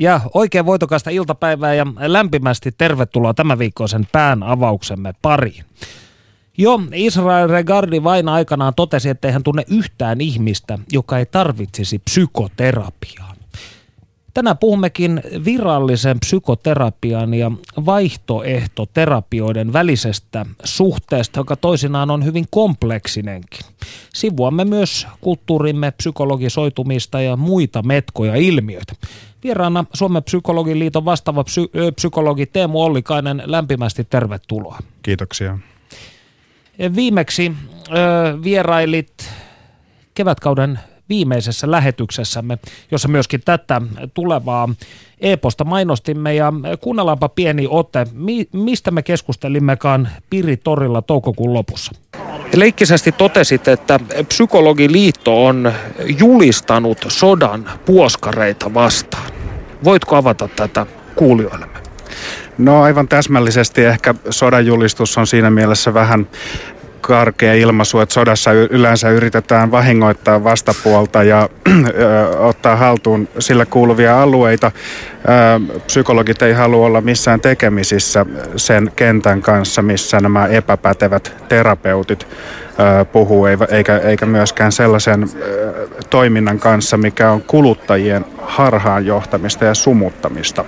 Ja oikein voitokasta iltapäivää ja lämpimästi tervetuloa tämän viikkoisen pään avauksemme pariin. Jo Israel Regardi vain aikanaan totesi, että hän tunne yhtään ihmistä, joka ei tarvitsisi psykoterapiaa. Tänään puhummekin virallisen psykoterapian ja vaihtoehtoterapioiden välisestä suhteesta, joka toisinaan on hyvin kompleksinenkin. Sivuamme myös kulttuurimme psykologisoitumista ja muita metkoja ilmiöitä. Vieraana Suomen psykologiliiton vastaava psy- psykologi Teemu Ollikainen, lämpimästi tervetuloa. Kiitoksia. Viimeksi ö, vierailit kevätkauden viimeisessä lähetyksessämme, jossa myöskin tätä tulevaa e-posta mainostimme ja kuunnellaanpa pieni ote, mi- mistä me keskustelimmekaan Piri Torilla toukokuun lopussa. Leikkisesti totesit, että Psykologiliitto on julistanut sodan puoskareita vastaan. Voitko avata tätä kuulijoillemme? No aivan täsmällisesti ehkä sodan julistus on siinä mielessä vähän karkea ilmaisu, että sodassa yleensä yritetään vahingoittaa vastapuolta ja ottaa haltuun sillä kuuluvia alueita. Psykologit ei halua olla missään tekemisissä sen kentän kanssa, missä nämä epäpätevät terapeutit puhuu, eikä, eikä myöskään sellaisen toiminnan kanssa, mikä on kuluttajien harhaan johtamista ja sumuttamista.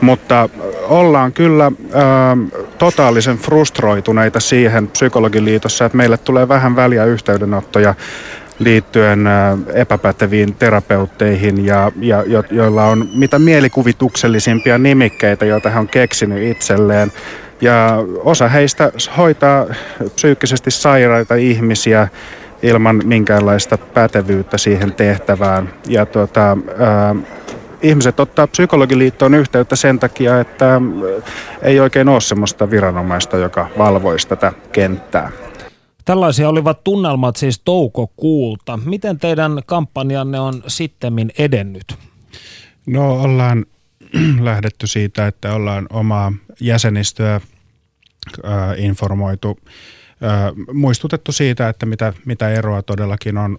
Mutta ollaan kyllä totaalisen frustroituneita siihen psykologiliitossa, että meille tulee vähän väliä yhteydenottoja liittyen epäpäteviin terapeutteihin, ja, ja jo, joilla on mitä mielikuvituksellisimpia nimikkeitä, joita he on keksinyt itselleen. Ja osa heistä hoitaa psyykkisesti sairaita ihmisiä ilman minkäänlaista pätevyyttä siihen tehtävään. Ja tuota, ää, ihmiset ottaa psykologiliittoon yhteyttä sen takia, että ei oikein ole sellaista viranomaista, joka valvoisi tätä kenttää. Tällaisia olivat tunnelmat siis toukokuulta. Miten teidän kampanjanne on sittemmin edennyt? No ollaan lähdetty siitä, että ollaan omaa jäsenistöä äh, informoitu, äh, muistutettu siitä, että mitä, mitä eroa todellakin on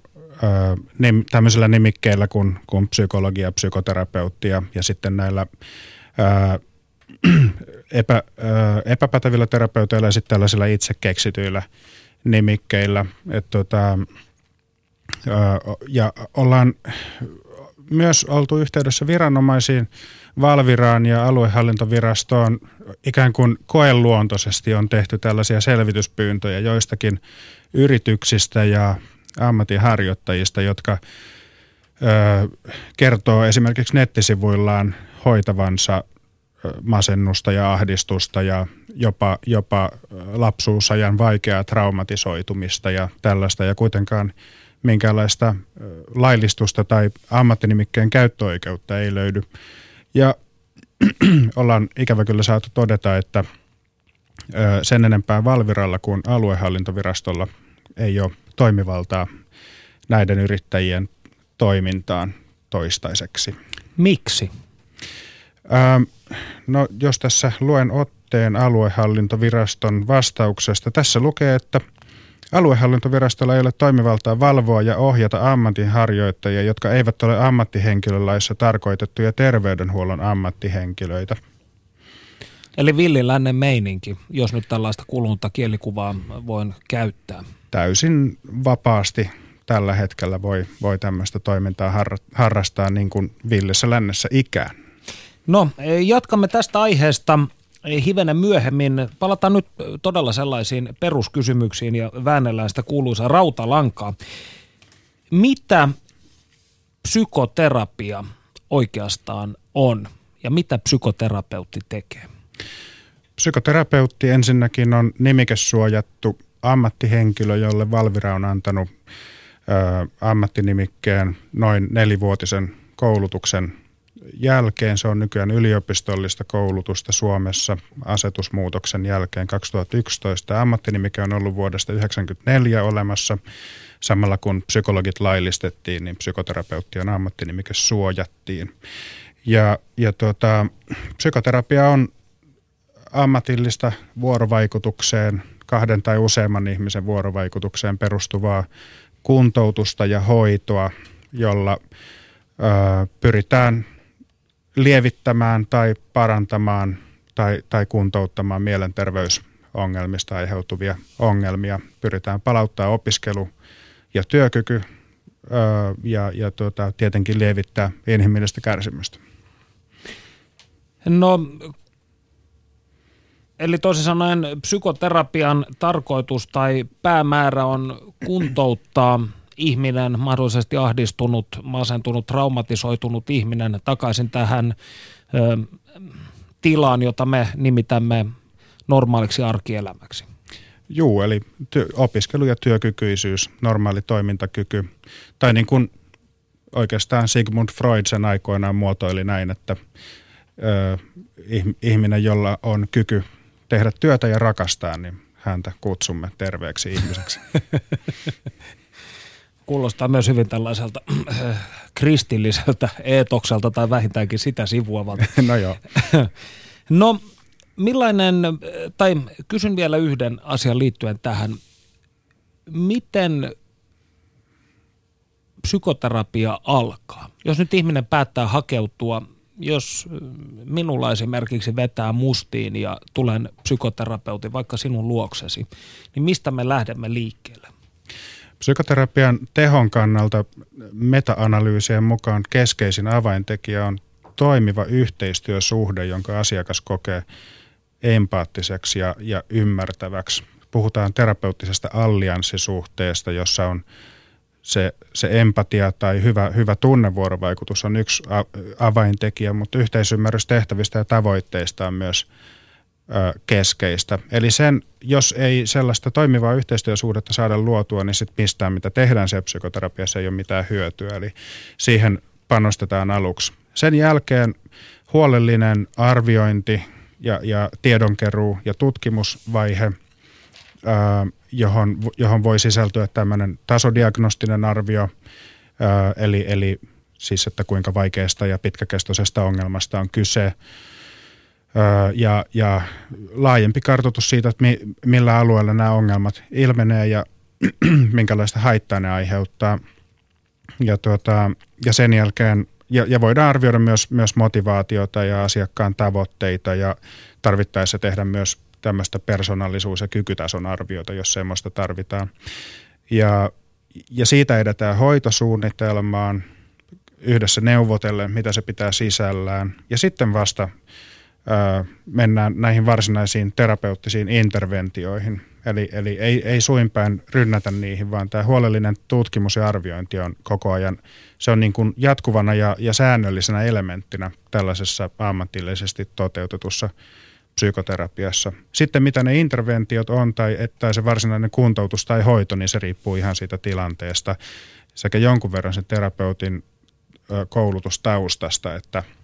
nim, tämmöisillä nimikkeillä kuin, kuin psykologia, psykoterapeutti ja, ja sitten näillä äh, epä, äh, epäpätevillä terapeuteilla ja sitten tällaisilla itse keksityillä nimikkeillä. Et tota, ja ollaan myös oltu yhteydessä viranomaisiin, Valviraan ja aluehallintovirastoon ikään kuin koeluontoisesti on tehty tällaisia selvityspyyntöjä joistakin yrityksistä ja ammatinharjoittajista, jotka ö, kertoo esimerkiksi nettisivuillaan hoitavansa masennusta ja ahdistusta ja jopa, jopa lapsuusajan vaikeaa traumatisoitumista ja tällaista ja kuitenkaan minkäänlaista laillistusta tai ammattinimikkeen käyttöoikeutta ei löydy. Ja ollaan ikävä kyllä saatu todeta, että sen enempää Valviralla kuin aluehallintovirastolla ei ole toimivaltaa näiden yrittäjien toimintaan toistaiseksi. Miksi? No jos tässä luen otteen aluehallintoviraston vastauksesta, tässä lukee, että – Aluehallintovirastolla ei ole toimivaltaa valvoa ja ohjata ammatinharjoittajia, jotka eivät ole ammattihenkilölaissa tarkoitettuja terveydenhuollon ammattihenkilöitä. Eli villilännen meininki, jos nyt tällaista kulunutta kielikuvaa voin käyttää. Täysin vapaasti tällä hetkellä voi, voi tämmöistä toimintaa harrastaa niin kuin villissä lännessä ikään. No, jatkamme tästä aiheesta hivenen myöhemmin. Palataan nyt todella sellaisiin peruskysymyksiin ja väännellään sitä kuuluisaa rautalankaa. Mitä psykoterapia oikeastaan on ja mitä psykoterapeutti tekee? Psykoterapeutti ensinnäkin on nimikesuojattu ammattihenkilö, jolle Valvira on antanut ö, ammattinimikkeen noin nelivuotisen koulutuksen jälkeen, se on nykyään yliopistollista koulutusta Suomessa asetusmuutoksen jälkeen 2011. Ammattinimike on ollut vuodesta 1994 olemassa. Samalla kun psykologit laillistettiin, niin psykoterapeuttien ammattinimike suojattiin. Ja, ja tuota, psykoterapia on ammatillista vuorovaikutukseen, kahden tai useamman ihmisen vuorovaikutukseen perustuvaa kuntoutusta ja hoitoa, jolla ö, pyritään lievittämään tai parantamaan tai, tai kuntouttamaan mielenterveysongelmista aiheutuvia ongelmia. Pyritään palauttaa opiskelu ja työkyky ö, ja, ja tuota, tietenkin lievittää inhimillistä kärsimystä. No, eli toisin sanoen psykoterapian tarkoitus tai päämäärä on kuntouttaa ihminen, mahdollisesti ahdistunut, masentunut, traumatisoitunut ihminen takaisin tähän ö, tilaan, jota me nimitämme normaaliksi arkielämäksi. Juu, eli ty- opiskelu ja työkykyisyys, normaali toimintakyky. Tai niin kuin oikeastaan Sigmund Freud sen aikoinaan muotoili näin, että ö, ihminen, jolla on kyky tehdä työtä ja rakastaa, niin häntä kutsumme terveeksi ihmiseksi. Kuulostaa myös hyvin tällaiselta äh, kristilliseltä eetokselta tai vähintäänkin sitä sivuavalta. No joo. no millainen, tai kysyn vielä yhden asian liittyen tähän. Miten psykoterapia alkaa? Jos nyt ihminen päättää hakeutua, jos minulla esimerkiksi vetää mustiin ja tulen psykoterapeutin vaikka sinun luoksesi, niin mistä me lähdemme liikkeelle? Psykoterapian tehon kannalta meta-analyysien mukaan keskeisin avaintekijä on toimiva yhteistyösuhde, jonka asiakas kokee empaattiseksi ja, ja ymmärtäväksi. Puhutaan terapeuttisesta allianssisuhteesta, jossa on se, se empatia tai hyvä, hyvä tunnevuorovaikutus on yksi avaintekijä, mutta yhteisymmärrys tehtävistä ja tavoitteista on myös keskeistä. Eli sen, jos ei sellaista toimivaa yhteistyösuhdetta saada luotua, niin sitten mistään mitä tehdään se psykoterapiassa ei ole mitään hyötyä. Eli siihen panostetaan aluksi. Sen jälkeen huolellinen arviointi ja, ja tiedonkeruu ja tutkimusvaihe, ää, johon, johon voi sisältyä tämmöinen tasodiagnostinen arvio, ää, eli, eli siis että kuinka vaikeasta ja pitkäkestoisesta ongelmasta on kyse, ja, ja laajempi kartoitus siitä, että mi, millä alueella nämä ongelmat ilmenee ja minkälaista haittaa ne aiheuttaa. Ja, tuota, ja sen jälkeen, ja, ja voidaan arvioida myös, myös motivaatiota ja asiakkaan tavoitteita ja tarvittaessa tehdä myös tämmöistä persoonallisuus- ja kykytason arviota, jos semmoista tarvitaan. Ja, ja siitä edetään hoitosuunnitelmaan yhdessä neuvotellen, mitä se pitää sisällään. Ja sitten vasta mennään näihin varsinaisiin terapeuttisiin interventioihin. Eli, eli ei, ei suinpäin rynnätä niihin, vaan tämä huolellinen tutkimus ja arviointi on koko ajan, se on niin kuin jatkuvana ja, ja säännöllisenä elementtinä tällaisessa ammatillisesti toteutetussa psykoterapiassa. Sitten mitä ne interventiot on tai että se varsinainen kuntoutus tai hoito, niin se riippuu ihan siitä tilanteesta sekä jonkun verran sen terapeutin koulutustaustasta, että –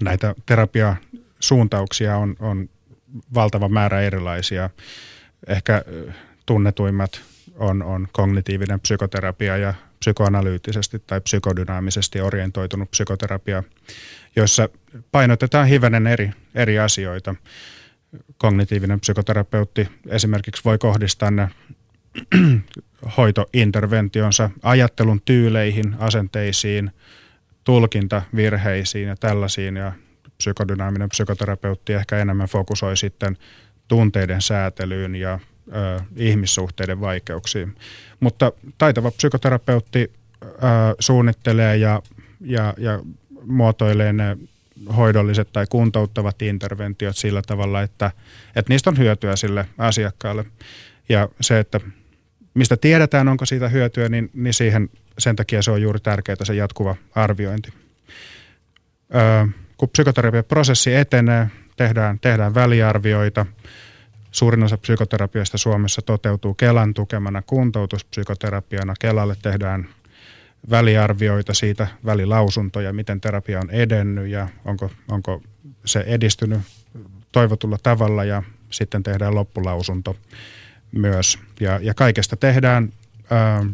näitä terapiasuuntauksia on, on valtava määrä erilaisia. Ehkä tunnetuimmat on, on kognitiivinen psykoterapia ja psykoanalyyttisesti tai psykodynaamisesti orientoitunut psykoterapia, joissa painotetaan hivenen eri, eri asioita. Kognitiivinen psykoterapeutti esimerkiksi voi kohdistaa ne hoitointerventionsa ajattelun tyyleihin, asenteisiin, tulkintavirheisiin ja tällaisiin ja psykodynaaminen psykoterapeutti ehkä enemmän fokusoi sitten tunteiden säätelyyn ja ö, ihmissuhteiden vaikeuksiin. Mutta taitava psykoterapeutti ö, suunnittelee ja, ja, ja muotoilee ne hoidolliset tai kuntouttavat interventiot sillä tavalla, että, että niistä on hyötyä sille asiakkaalle. Ja se, että mistä tiedetään, onko siitä hyötyä, niin, niin siihen sen takia se on juuri tärkeää se jatkuva arviointi. Öö, kun psykoterapiaprosessi etenee, tehdään, tehdään väliarvioita. Suurin osa psykoterapiasta Suomessa toteutuu Kelan tukemana kuntoutuspsykoterapiana. Kelalle tehdään väliarvioita siitä, välilausuntoja, miten terapia on edennyt ja onko, onko se edistynyt toivotulla tavalla ja sitten tehdään loppulausunto myös. Ja, ja kaikesta tehdään ää,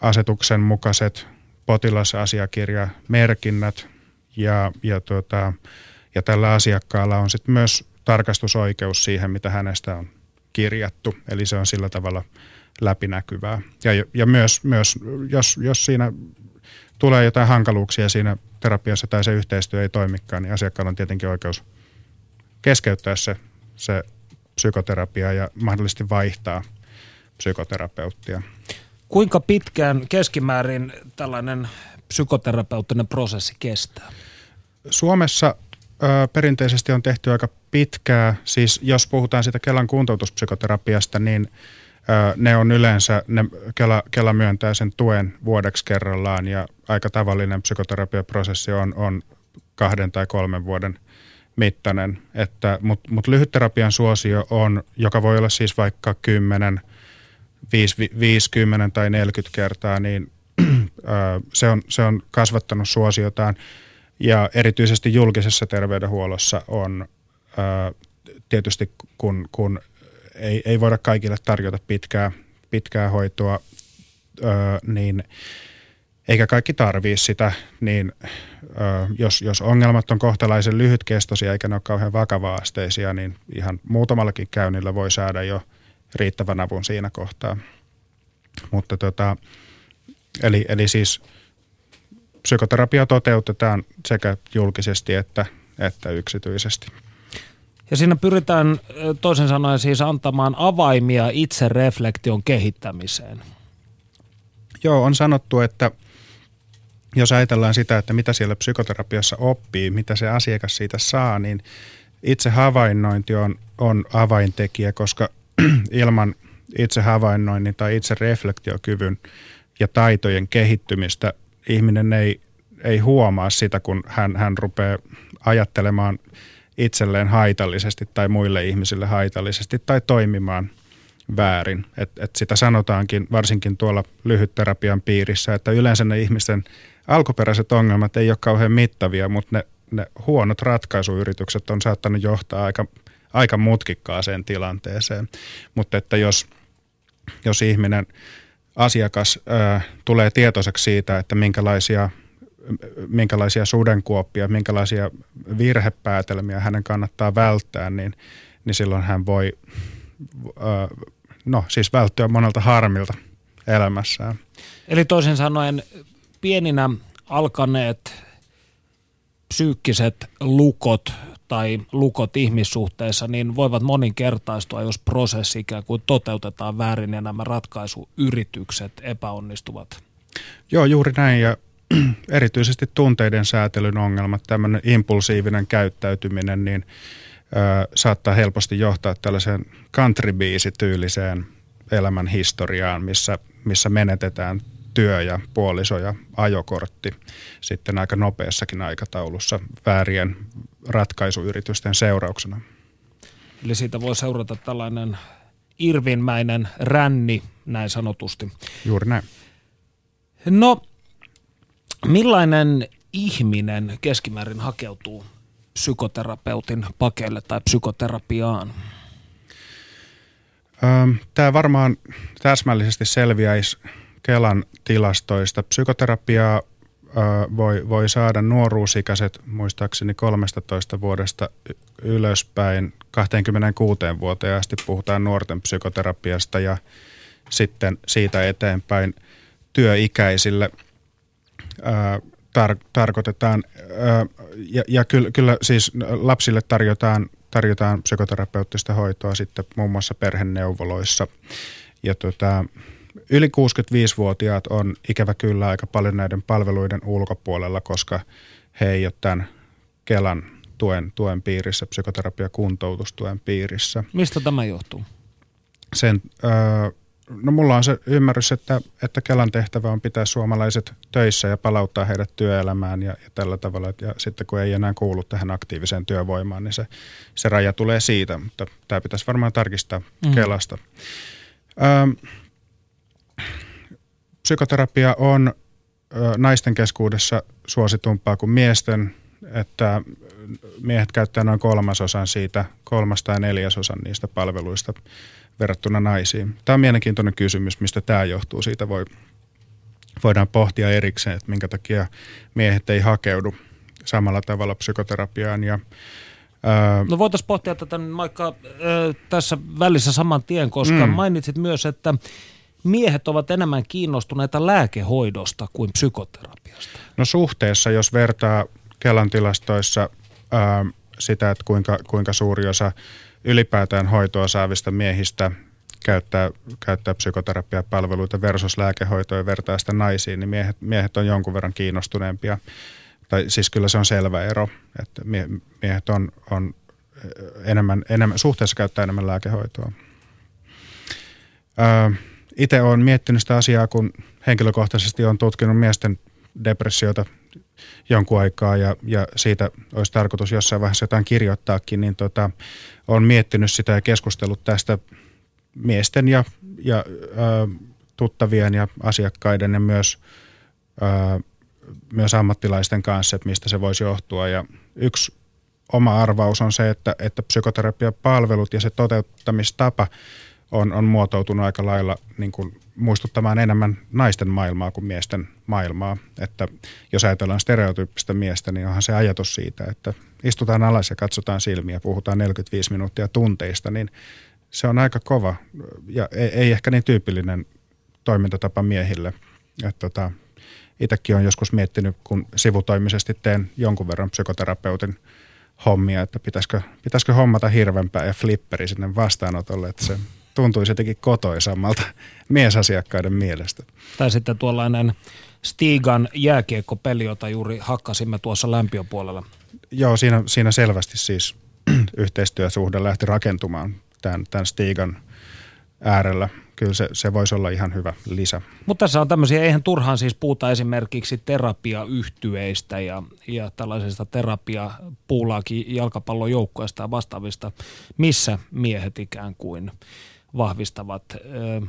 asetuksen mukaiset potilasasiakirjamerkinnät ja, ja, tuota, ja tällä asiakkaalla on sitten myös tarkastusoikeus siihen, mitä hänestä on kirjattu. Eli se on sillä tavalla läpinäkyvää. Ja, ja myös, myös jos, jos siinä tulee jotain hankaluuksia siinä terapiassa tai se yhteistyö ei toimikaan, niin asiakkaalla on tietenkin oikeus keskeyttää se, se psykoterapia ja mahdollisesti vaihtaa psykoterapeuttia. Kuinka pitkään keskimäärin tällainen psykoterapeuttinen prosessi kestää? Suomessa ö, perinteisesti on tehty aika pitkää, siis jos puhutaan siitä Kelan kuntoutuspsykoterapiasta, niin ö, ne on yleensä, ne Kela, Kela myöntää sen tuen vuodeksi kerrallaan ja aika tavallinen psykoterapiaprosessi on, on kahden tai kolmen vuoden mittainen, mutta mut lyhytterapian suosio on, joka voi olla siis vaikka 10, 50 tai 40 kertaa, niin se on, se on kasvattanut suosiotaan. Ja erityisesti julkisessa terveydenhuollossa on tietysti kun, kun ei, ei voida kaikille tarjota pitkää, pitkää hoitoa, niin eikä kaikki tarvii sitä, niin jos, jos ongelmat on kohtalaisen lyhytkestoisia eikä ne ole kauhean vakava-asteisia, niin ihan muutamallakin käynnillä voi saada jo riittävän avun siinä kohtaa. Mutta tota, eli, eli siis psykoterapia toteutetaan sekä julkisesti että, että yksityisesti. Ja siinä pyritään toisen sanoen siis antamaan avaimia itse reflektion kehittämiseen. Joo, on sanottu, että jos ajatellaan sitä, että mitä siellä psykoterapiassa oppii, mitä se asiakas siitä saa, niin itse havainnointi on, on avaintekijä, koska ilman itse havainnoinnin tai itse reflektiokyvyn ja taitojen kehittymistä ihminen ei, ei huomaa sitä, kun hän, hän rupeaa ajattelemaan itselleen haitallisesti tai muille ihmisille haitallisesti tai toimimaan väärin. Et, et sitä sanotaankin varsinkin tuolla lyhytterapian piirissä, että yleensä ne ihmisten alkuperäiset ongelmat ei ole kauhean mittavia, mutta ne, ne huonot ratkaisuyritykset on saattanut johtaa aika, aika mutkikkaaseen tilanteeseen. Mutta että jos, jos ihminen – asiakas ö, tulee tietoiseksi siitä, että minkälaisia, minkälaisia sudenkuoppia, minkälaisia virhepäätelmiä hänen kannattaa välttää, niin, niin silloin hän voi ö, no, siis välttyä monelta harmilta elämässään. Eli toisin sanoen pieninä alkaneet psyykkiset lukot tai lukot ihmissuhteissa, niin voivat moninkertaistua, jos prosessi ikään kuin toteutetaan väärin ja nämä ratkaisuyritykset epäonnistuvat. Joo, juuri näin ja erityisesti tunteiden säätelyn ongelmat, tämmöinen impulsiivinen käyttäytyminen, niin ö, saattaa helposti johtaa tällaiseen country tyyliseen elämän historiaan, missä, missä menetetään työ ja puoliso ja ajokortti sitten aika nopeassakin aikataulussa väärien ratkaisuyritysten seurauksena. Eli siitä voi seurata tällainen irvinmäinen ränni, näin sanotusti. Juuri näin. No, millainen ihminen keskimäärin hakeutuu psykoterapeutin pakeille tai psykoterapiaan? Tämä varmaan täsmällisesti selviäisi Kelan tilastoista. Psykoterapiaa voi, voi saada nuoruusikäiset muistaakseni 13 vuodesta ylöspäin 26 vuoteen asti. Puhutaan nuorten psykoterapiasta ja sitten siitä eteenpäin työikäisille. Ää, tar- tarkoitetaan ää, ja, ja kyllä, kyllä siis lapsille tarjotaan, tarjotaan psykoterapeuttista hoitoa sitten muun muassa perheneuvoloissa. Ja tota, yli 65-vuotiaat on ikävä kyllä aika paljon näiden palveluiden ulkopuolella, koska he ei ole tämän Kelan tuen, tuen piirissä, psykoterapia-kuntoutustuen piirissä. Mistä tämä johtuu? Sen, öö, no mulla on se ymmärrys, että, että Kelan tehtävä on pitää suomalaiset töissä ja palauttaa heidät työelämään ja, ja tällä tavalla. Ja sitten kun ei enää kuulu tähän aktiiviseen työvoimaan, niin se, se raja tulee siitä, mutta tämä pitäisi varmaan tarkistaa mm. Kelasta. Öö, psykoterapia on naisten keskuudessa suositumpaa kuin miesten, että miehet käyttävät noin kolmasosan siitä, kolmas tai neljäsosan niistä palveluista verrattuna naisiin. Tämä on mielenkiintoinen kysymys, mistä tämä johtuu. Siitä voi, voidaan pohtia erikseen, että minkä takia miehet ei hakeudu samalla tavalla psykoterapiaan. Ja, ää... No voitaisiin pohtia tätä vaikka ää, tässä välissä saman tien, koska mm. mainitsit myös, että miehet ovat enemmän kiinnostuneita lääkehoidosta kuin psykoterapiasta? No suhteessa, jos vertaa Kelan tilastoissa ää, sitä, että kuinka, kuinka suuri osa ylipäätään hoitoa saavista miehistä käyttää, käyttää psykoterapiapalveluita versus lääkehoitoa ja vertaa sitä naisiin, niin miehet, miehet on jonkun verran kiinnostuneempia. Tai siis kyllä se on selvä ero, että miehet on, on enemmän, enemmän, suhteessa käyttää enemmän lääkehoitoa. Itse olen miettinyt sitä asiaa, kun henkilökohtaisesti olen tutkinut miesten depressiota jonkun aikaa ja, ja siitä olisi tarkoitus jossain vaiheessa jotain kirjoittaakin, niin tota, olen miettinyt sitä ja keskustellut tästä miesten ja, ja ä, tuttavien ja asiakkaiden ja myös, ä, myös ammattilaisten kanssa, että mistä se voisi johtua. Ja yksi oma arvaus on se, että, että psykoterapiapalvelut ja se toteuttamistapa on, on muotoutunut aika lailla niin kuin muistuttamaan enemmän naisten maailmaa kuin miesten maailmaa. Että jos ajatellaan stereotyyppistä miestä, niin onhan se ajatus siitä, että istutaan alas ja katsotaan silmiä, puhutaan 45 minuuttia tunteista, niin se on aika kova ja ei, ei ehkä niin tyypillinen toimintatapa miehille. Että tota, itsekin olen joskus miettinyt, kun sivutoimisesti teen jonkun verran psykoterapeutin hommia, että pitäisikö, pitäisikö hommata hirvempää ja flipperi sinne vastaanotolle, että se tuntuisi jotenkin kotoisammalta miesasiakkaiden mielestä. Tai sitten tuollainen Stigan jääkiekkopeli, jota juuri hakkasimme tuossa lämpiöpuolella. Joo, siinä, siinä selvästi siis yhteistyösuhde lähti rakentumaan tämän, tämän Stigan äärellä. Kyllä se, se voisi olla ihan hyvä lisä. Mutta tässä on tämmöisiä, eihän turhaan siis puhuta esimerkiksi terapiayhtyeistä ja, ja tällaisista terapiapuulaakin jalkapallojoukkoista ja vastaavista, missä miehet ikään kuin vahvistavat ö,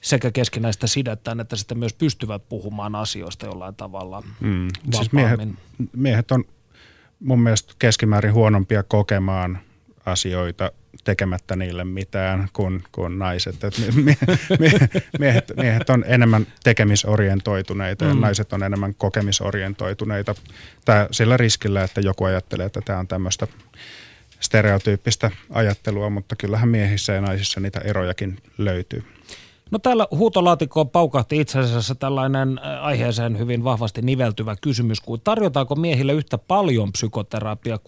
sekä keskinäistä sidettään, että sitten myös pystyvät puhumaan asioista jollain tavalla mm. Siis miehet, miehet on mun mielestä keskimäärin huonompia kokemaan asioita tekemättä niille mitään kuin, kuin naiset. Et mie, mie, miehet, miehet on enemmän tekemisorientoituneita mm. ja naiset on enemmän kokemisorientoituneita. Tää, sillä riskillä, että joku ajattelee, että tämä on tämmöistä stereotyyppistä ajattelua, mutta kyllähän miehissä ja naisissa niitä erojakin löytyy. No täällä huutolaatikkoon paukahti itse asiassa tällainen aiheeseen hyvin vahvasti niveltyvä kysymys, kuin tarjotaanko miehille yhtä paljon psykoterapia,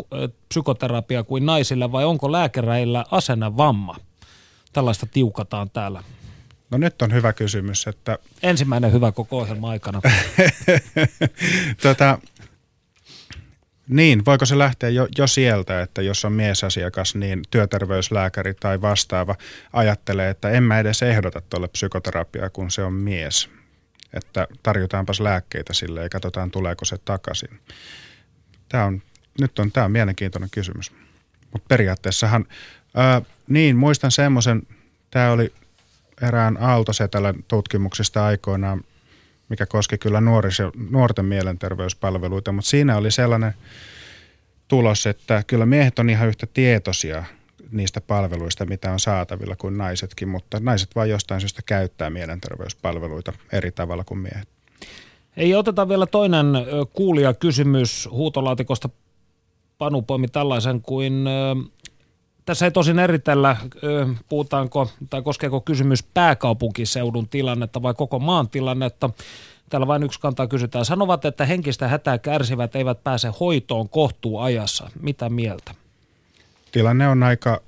psykoterapia kuin naisille vai onko lääkäreillä vamma? Tällaista tiukataan täällä. No nyt on hyvä kysymys. Että... Ensimmäinen hyvä koko ohjelma aikana. tota, niin, voiko se lähteä jo, jo sieltä, että jos on miesasiakas, niin työterveyslääkäri tai vastaava ajattelee, että en mä edes ehdota tuolle psykoterapiaa, kun se on mies. Että tarjotaanpas lääkkeitä sille ja katsotaan, tuleeko se takaisin. Tämä on, nyt on, tämä on mielenkiintoinen kysymys. Mutta periaatteessahan, ää, niin muistan semmoisen, tämä oli erään Aaltosetälän tutkimuksista aikoinaan, mikä koski kyllä nuoris, nuorten mielenterveyspalveluita, mutta siinä oli sellainen tulos, että kyllä miehet on ihan yhtä tietoisia niistä palveluista, mitä on saatavilla kuin naisetkin, mutta naiset vain jostain syystä käyttää mielenterveyspalveluita eri tavalla kuin miehet. Ei oteta vielä toinen kuulija kysymys huutolaatikosta. Panu poimi tällaisen kuin tässä ei tosin eritellä, puhutaanko tai koskeeko kysymys pääkaupunkiseudun tilannetta vai koko maan tilannetta. Täällä vain yksi kantaa kysytään. Sanovat, että henkistä hätää kärsivät eivät pääse hoitoon kohtuu ajassa. Mitä mieltä? Tilanne on aika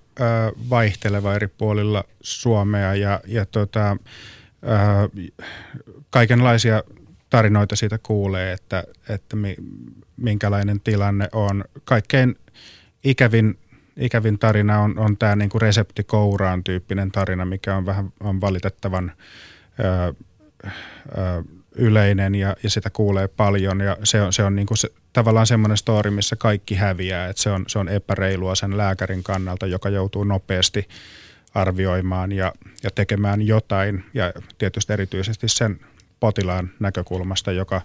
vaihteleva eri puolilla Suomea ja, ja tota, kaikenlaisia tarinoita siitä kuulee, että, että mi, minkälainen tilanne on. Kaikkein ikävin ikävin tarina on, on tämä niinku resepti kouraan tyyppinen tarina, mikä on vähän on valitettavan ö, ö, yleinen ja, ja sitä kuulee paljon. Ja se on, se on niinku se, tavallaan semmoinen story, missä kaikki häviää, että se on, se on epäreilua sen lääkärin kannalta, joka joutuu nopeasti arvioimaan ja, ja tekemään jotain. Ja tietysti erityisesti sen potilaan näkökulmasta, joka,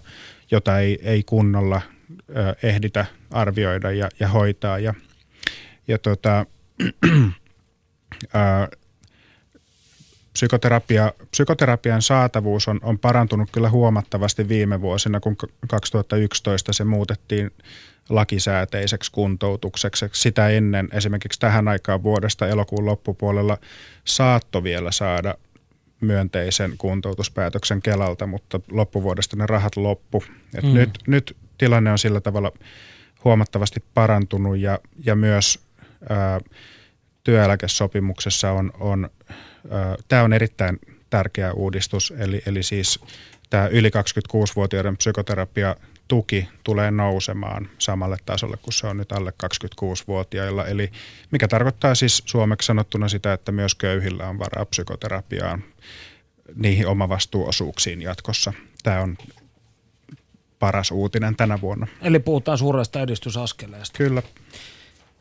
jota ei, ei kunnolla ö, ehditä arvioida ja, ja hoitaa. Ja – ja tota, ää, psykoterapia, psykoterapian saatavuus on, on parantunut kyllä huomattavasti viime vuosina, kun 2011 se muutettiin lakisääteiseksi kuntoutukseksi. Sitä ennen esimerkiksi tähän aikaan vuodesta elokuun loppupuolella saatto vielä saada myönteisen kuntoutuspäätöksen Kelalta, mutta loppuvuodesta ne rahat loppu. Et mm. nyt, nyt tilanne on sillä tavalla huomattavasti parantunut ja, ja myös työeläkesopimuksessa on, on tämä on erittäin tärkeä uudistus, eli, eli siis tämä yli 26-vuotiaiden psykoterapia tuki tulee nousemaan samalle tasolle kuin se on nyt alle 26-vuotiailla. Eli mikä tarkoittaa siis suomeksi sanottuna sitä, että myös köyhillä on varaa psykoterapiaan niihin omavastuuosuuksiin jatkossa. Tämä on paras uutinen tänä vuonna. Eli puhutaan suuresta edistysaskeleesta. Kyllä.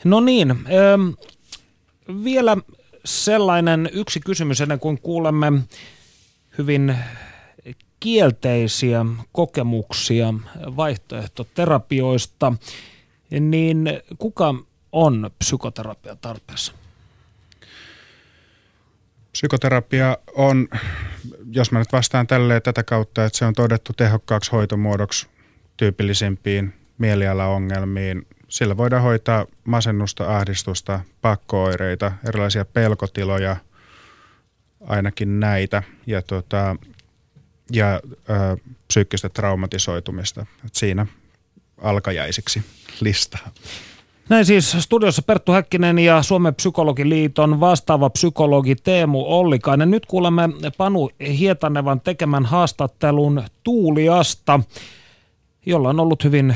No niin, ähm, vielä sellainen yksi kysymys ennen kuin kuulemme hyvin kielteisiä kokemuksia vaihtoehtoterapioista, niin kuka on psykoterapia tarpeessa? Psykoterapia on, jos mä nyt vastaan tälleen tätä kautta, että se on todettu tehokkaaksi hoitomuodoksi tyypillisimpiin mielialaongelmiin. Sillä voidaan hoitaa masennusta, ahdistusta, pakkooireita, erilaisia pelkotiloja, ainakin näitä. Ja tota, ja ö, psyykkistä traumatisoitumista. Et siinä alkajaisiksi listaa. Näin siis studiossa Perttu Häkkinen ja Suomen psykologiliiton vastaava psykologi Teemu Ollikainen. Nyt kuulemme Panu Hietanevan tekemän haastattelun Tuuliasta, jolla on ollut hyvin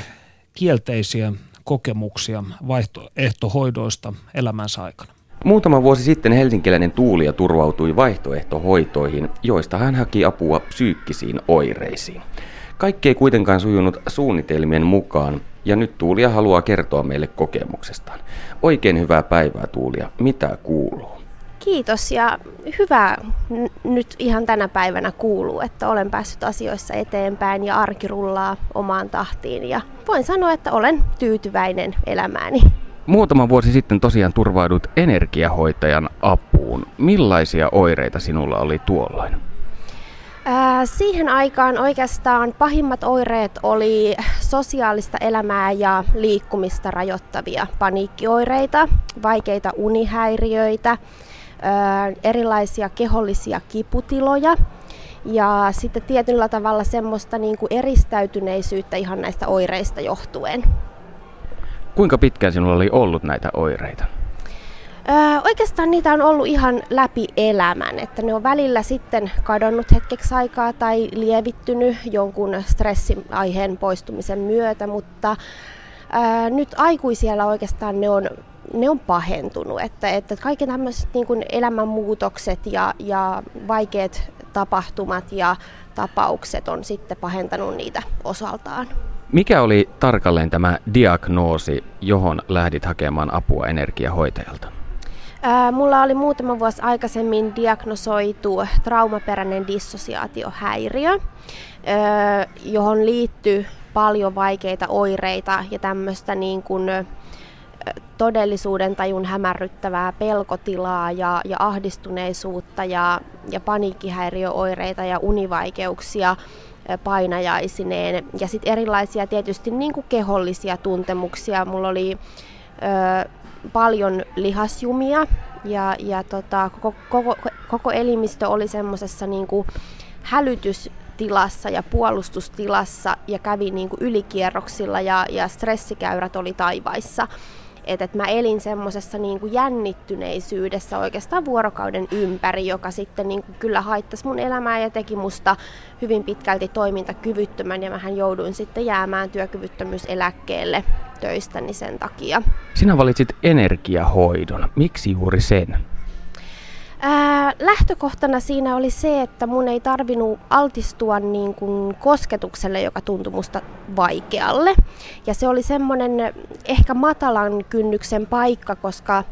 kielteisiä kokemuksia vaihtoehtohoidoista elämänsä aikana. Muutama vuosi sitten helsinkiläinen Tuulia turvautui vaihtoehtohoitoihin, joista hän haki apua psyykkisiin oireisiin. Kaikki ei kuitenkaan sujunut suunnitelmien mukaan, ja nyt Tuulia haluaa kertoa meille kokemuksestaan. Oikein hyvää päivää Tuulia. Mitä kuuluu? Kiitos ja hyvä nyt ihan tänä päivänä kuuluu, että olen päässyt asioissa eteenpäin ja arki rullaa omaan tahtiin ja voin sanoa, että olen tyytyväinen elämääni. Muutama vuosi sitten tosiaan turvaudut energiahoitajan apuun. Millaisia oireita sinulla oli tuolloin? siihen aikaan oikeastaan pahimmat oireet oli sosiaalista elämää ja liikkumista rajoittavia paniikkioireita, vaikeita unihäiriöitä, erilaisia kehollisia kiputiloja ja sitten tietyllä tavalla semmoista niin kuin eristäytyneisyyttä ihan näistä oireista johtuen. Kuinka pitkään sinulla oli ollut näitä oireita? Öö, oikeastaan niitä on ollut ihan läpi elämän, että ne on välillä sitten kadonnut hetkeksi aikaa tai lievittynyt jonkun stressiaiheen poistumisen myötä, mutta öö, nyt aikuisiellä oikeastaan ne on, ne on pahentunut, että, että kaikki tämmöiset niin kuin elämänmuutokset ja, ja vaikeat tapahtumat ja tapaukset on sitten pahentanut niitä osaltaan. Mikä oli tarkalleen tämä diagnoosi, johon lähdit hakemaan apua energiahoitajalta? Mulla oli muutama vuosi aikaisemmin diagnosoitu traumaperäinen dissosiaatiohäiriö, johon liittyy paljon vaikeita oireita ja tämmöistä niin kuin, todellisuuden tajun hämärryttävää pelkotilaa ja, ja ahdistuneisuutta ja, ja paniikkihäiriöoireita ja univaikeuksia painajaisineen. Ja sitten erilaisia tietysti niin kuin kehollisia tuntemuksia. Mulla oli ö, paljon lihasjumia ja, ja tota, koko, koko, koko elimistö oli semmoisessa niin hälytystilassa ja puolustustilassa ja kävi niin kuin ylikierroksilla ja, ja stressikäyrät oli taivaissa. Että et mä elin semmoisessa niinku jännittyneisyydessä oikeastaan vuorokauden ympäri, joka sitten niinku kyllä haittasi mun elämää ja teki musta hyvin pitkälti toimintakyvyttömän ja mähän jouduin sitten jäämään työkyvyttömyyseläkkeelle töistäni sen takia. Sinä valitsit energiahoidon. Miksi juuri sen? Ää, lähtökohtana siinä oli se, että mun ei tarvinnut altistua niin kuin kosketukselle, joka tuntui musta vaikealle. Ja se oli semmoinen ehkä matalan kynnyksen paikka, koska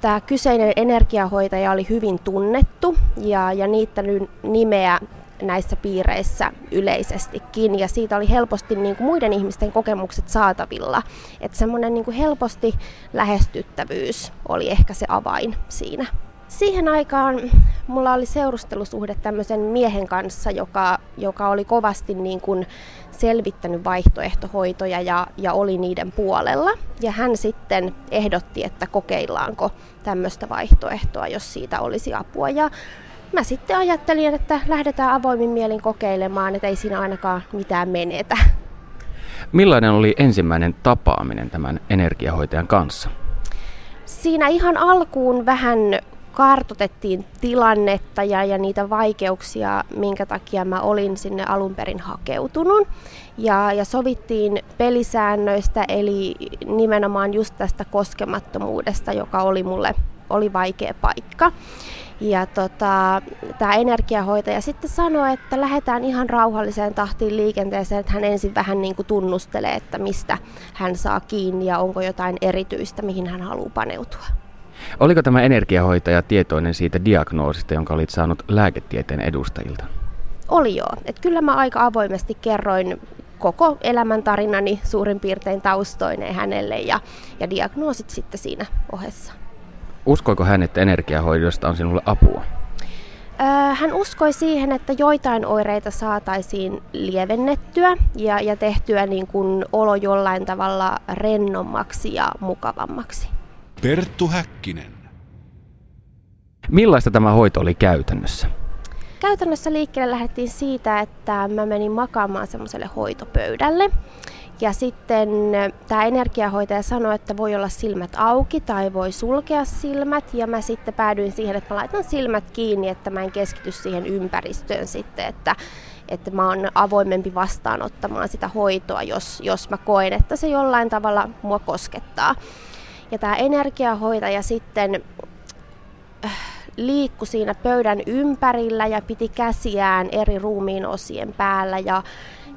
tämä kyseinen energiahoitaja oli hyvin tunnettu ja, ja niittänyt nimeä näissä piireissä yleisestikin ja siitä oli helposti niin kuin muiden ihmisten kokemukset saatavilla. Että semmoinen niin helposti lähestyttävyys oli ehkä se avain siinä. Siihen aikaan mulla oli seurustelusuhde tämmöisen miehen kanssa, joka, joka oli kovasti niin kuin selvittänyt vaihtoehtohoitoja ja, ja oli niiden puolella. Ja hän sitten ehdotti, että kokeillaanko tämmöistä vaihtoehtoa, jos siitä olisi apua. Ja mä sitten ajattelin, että lähdetään avoimin mielin kokeilemaan, että ei siinä ainakaan mitään menetä. Millainen oli ensimmäinen tapaaminen tämän energiahoitajan kanssa? Siinä ihan alkuun vähän kartotettiin tilannetta ja, ja niitä vaikeuksia, minkä takia mä olin sinne alun perin hakeutunut. Ja, ja sovittiin pelisäännöistä, eli nimenomaan just tästä koskemattomuudesta, joka oli mulle oli vaikea paikka. Ja tota, tämä energiahoitaja sitten sanoi, että lähdetään ihan rauhalliseen tahtiin liikenteeseen, että hän ensin vähän niin kuin tunnustelee, että mistä hän saa kiinni ja onko jotain erityistä, mihin hän haluaa paneutua. Oliko tämä energiahoitaja tietoinen siitä diagnoosista, jonka olit saanut lääketieteen edustajilta? Oli joo. Et kyllä mä aika avoimesti kerroin koko elämäntarinani suurin piirtein taustoineen hänelle ja, ja diagnoosit sitten siinä ohessa. Uskoiko hän, että energiahoidosta on sinulle apua? Hän uskoi siihen, että joitain oireita saataisiin lievennettyä ja, ja tehtyä niin kuin olo jollain tavalla rennommaksi ja mukavammaksi. Perttu Häkkinen. Millaista tämä hoito oli käytännössä? Käytännössä liikkeelle lähdettiin siitä, että mä menin makaamaan semmoiselle hoitopöydälle. Ja sitten tämä energiahoitaja sanoi, että voi olla silmät auki tai voi sulkea silmät. Ja mä sitten päädyin siihen, että mä laitan silmät kiinni, että mä en keskity siihen ympäristöön sitten, että, että mä oon avoimempi vastaanottamaan sitä hoitoa, jos, jos mä koen, että se jollain tavalla mua koskettaa. Ja tämä energiahoitaja sitten äh, liikkui siinä pöydän ympärillä ja piti käsiään eri ruumiin osien päällä ja,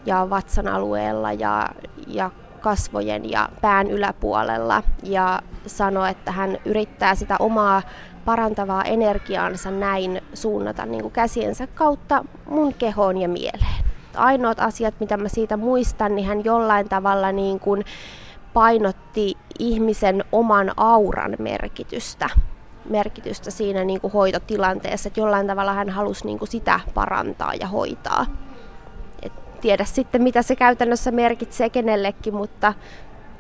ja vatsan alueella ja, ja kasvojen ja pään yläpuolella ja sanoi, että hän yrittää sitä omaa parantavaa energiaansa näin suunnata niin kuin käsiensä kautta mun kehoon ja mieleen. Ainoat asiat, mitä mä siitä muistan, niin hän jollain tavalla niin kuin painotti ihmisen oman auran merkitystä merkitystä siinä niin kuin hoitotilanteessa, että jollain tavalla hän halusi niin kuin sitä parantaa ja hoitaa. Tiedä sitten, mitä se käytännössä merkitsee kenellekin, mutta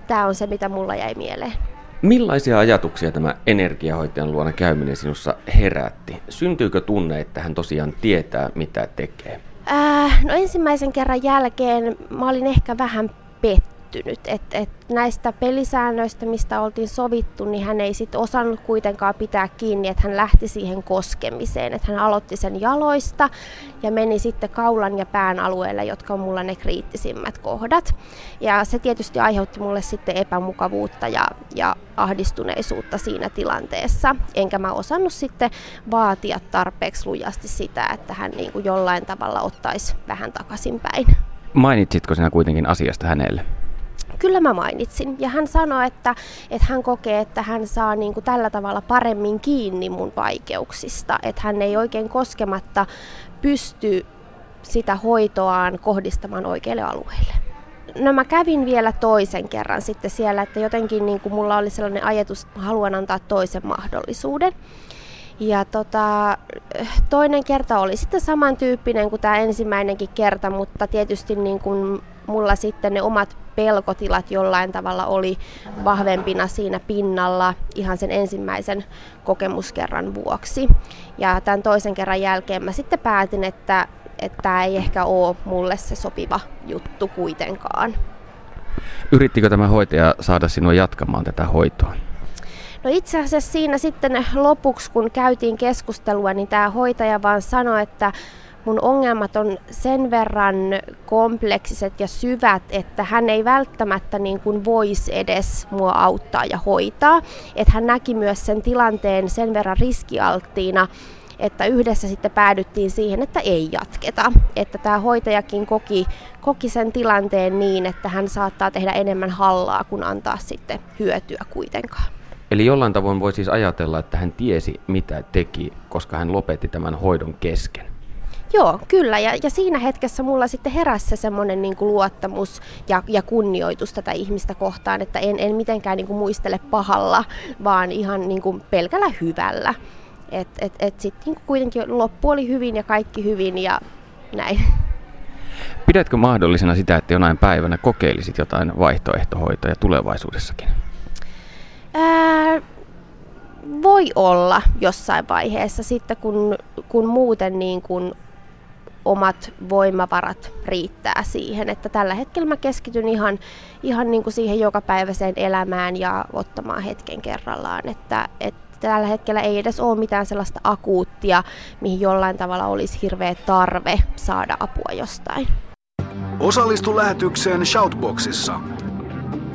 tämä on se, mitä mulla jäi mieleen. Millaisia ajatuksia tämä energiahoitajan luona käyminen sinussa herätti? Syntyykö tunne, että hän tosiaan tietää, mitä tekee? Äh, no ensimmäisen kerran jälkeen mä olin ehkä vähän pettynyt pettynyt, että et näistä pelisäännöistä, mistä oltiin sovittu, niin hän ei sitten osannut kuitenkaan pitää kiinni, että hän lähti siihen koskemiseen, että hän aloitti sen jaloista ja meni sitten kaulan ja pään alueelle, jotka on mulla ne kriittisimmät kohdat. Ja se tietysti aiheutti mulle sitten epämukavuutta ja, ja ahdistuneisuutta siinä tilanteessa, enkä mä osannut sitten vaatia tarpeeksi lujasti sitä, että hän niin kuin jollain tavalla ottaisi vähän takaisinpäin. Mainitsitko sinä kuitenkin asiasta hänelle? Kyllä mä mainitsin. Ja hän sanoi, että, että hän kokee, että hän saa niin kuin tällä tavalla paremmin kiinni mun vaikeuksista. Että hän ei oikein koskematta pysty sitä hoitoaan kohdistamaan oikeille alueille. No mä kävin vielä toisen kerran sitten siellä, että jotenkin niin kuin mulla oli sellainen ajatus, että haluan antaa toisen mahdollisuuden. Ja tota, toinen kerta oli sitten samantyyppinen kuin tämä ensimmäinenkin kerta, mutta tietysti niin kuin mulla sitten ne omat pelkotilat jollain tavalla oli vahvempina siinä pinnalla ihan sen ensimmäisen kokemuskerran vuoksi. Ja tämän toisen kerran jälkeen mä sitten päätin, että että tämä ei ehkä ole mulle se sopiva juttu kuitenkaan. Yrittikö tämä hoitaja saada sinua jatkamaan tätä hoitoa? No itse asiassa siinä sitten lopuksi, kun käytiin keskustelua, niin tämä hoitaja vaan sanoi, että mun ongelmat on sen verran kompleksiset ja syvät, että hän ei välttämättä niin kuin voisi edes mua auttaa ja hoitaa. Että hän näki myös sen tilanteen sen verran riskialttiina, että yhdessä sitten päädyttiin siihen, että ei jatketa. Että tämä hoitajakin koki, koki sen tilanteen niin, että hän saattaa tehdä enemmän hallaa kuin antaa sitten hyötyä kuitenkaan. Eli jollain tavoin voi siis ajatella, että hän tiesi mitä teki, koska hän lopetti tämän hoidon kesken. Joo, kyllä. Ja, ja siinä hetkessä mulla sitten heräsi se semmoinen niin kuin luottamus ja, ja kunnioitus tätä ihmistä kohtaan, että en, en mitenkään niin kuin muistele pahalla, vaan ihan niin kuin pelkällä hyvällä. Et, et, et sitten niin kuitenkin loppu oli hyvin ja kaikki hyvin ja näin. Pidätkö mahdollisena sitä, että jonain päivänä kokeilisit jotain vaihtoehtohoitoja tulevaisuudessakin? Ää, voi olla jossain vaiheessa sitten, kun, kun muuten niin kun omat voimavarat riittää siihen. Että tällä hetkellä mä keskityn ihan, ihan niin kuin siihen jokapäiväiseen elämään ja ottamaan hetken kerrallaan. Että, että tällä hetkellä ei edes ole mitään sellaista akuuttia, mihin jollain tavalla olisi hirveä tarve saada apua jostain. Osallistu lähetykseen Shoutboxissa.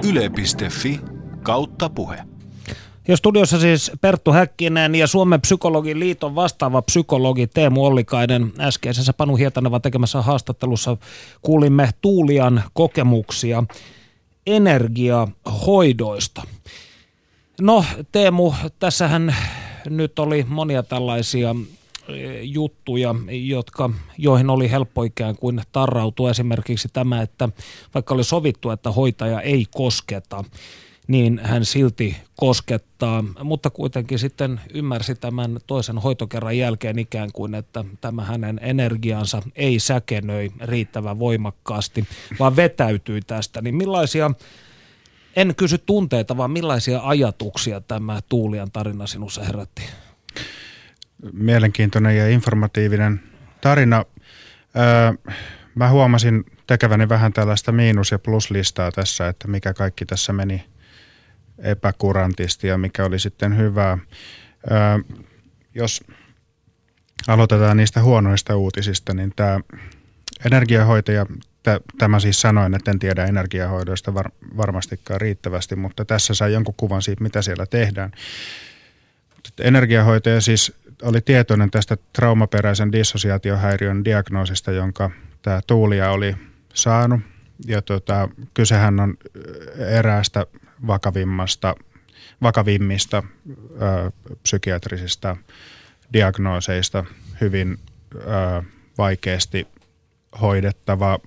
Yle.fi kautta puhe. Ja studiossa siis Perttu Häkkinen ja Suomen psykologin liiton vastaava psykologi Teemu Ollikainen. Äskeisessä Panu Hietaneva tekemässä haastattelussa kuulimme Tuulian kokemuksia energiahoidoista. No Teemu, tässähän nyt oli monia tällaisia eh, juttuja, jotka, joihin oli helppo ikään kuin tarrautua. Esimerkiksi tämä, että vaikka oli sovittu, että hoitaja ei kosketa, niin hän silti koskettaa, mutta kuitenkin sitten ymmärsi tämän toisen hoitokerran jälkeen ikään kuin, että tämä hänen energiansa ei säkenöi riittävän voimakkaasti, vaan vetäytyi tästä. Niin millaisia, en kysy tunteita, vaan millaisia ajatuksia tämä Tuulian tarina sinussa herätti? Mielenkiintoinen ja informatiivinen tarina. Öö, mä huomasin tekeväni vähän tällaista miinus- ja pluslistaa tässä, että mikä kaikki tässä meni – epäkurantisti ja mikä oli sitten hyvää. jos aloitetaan niistä huonoista uutisista, niin tämä energiahoitaja, tämä siis sanoin, että en tiedä energiahoidoista var, varmastikaan riittävästi, mutta tässä sai jonkun kuvan siitä, mitä siellä tehdään. Energiahoitaja siis oli tietoinen tästä traumaperäisen dissosiaatiohäiriön diagnoosista, jonka tämä Tuulia oli saanut. Ja tota, kysehän on eräästä vakavimmasta, vakavimmista ö, psykiatrisista diagnooseista, hyvin ö, vaikeasti hoidettava,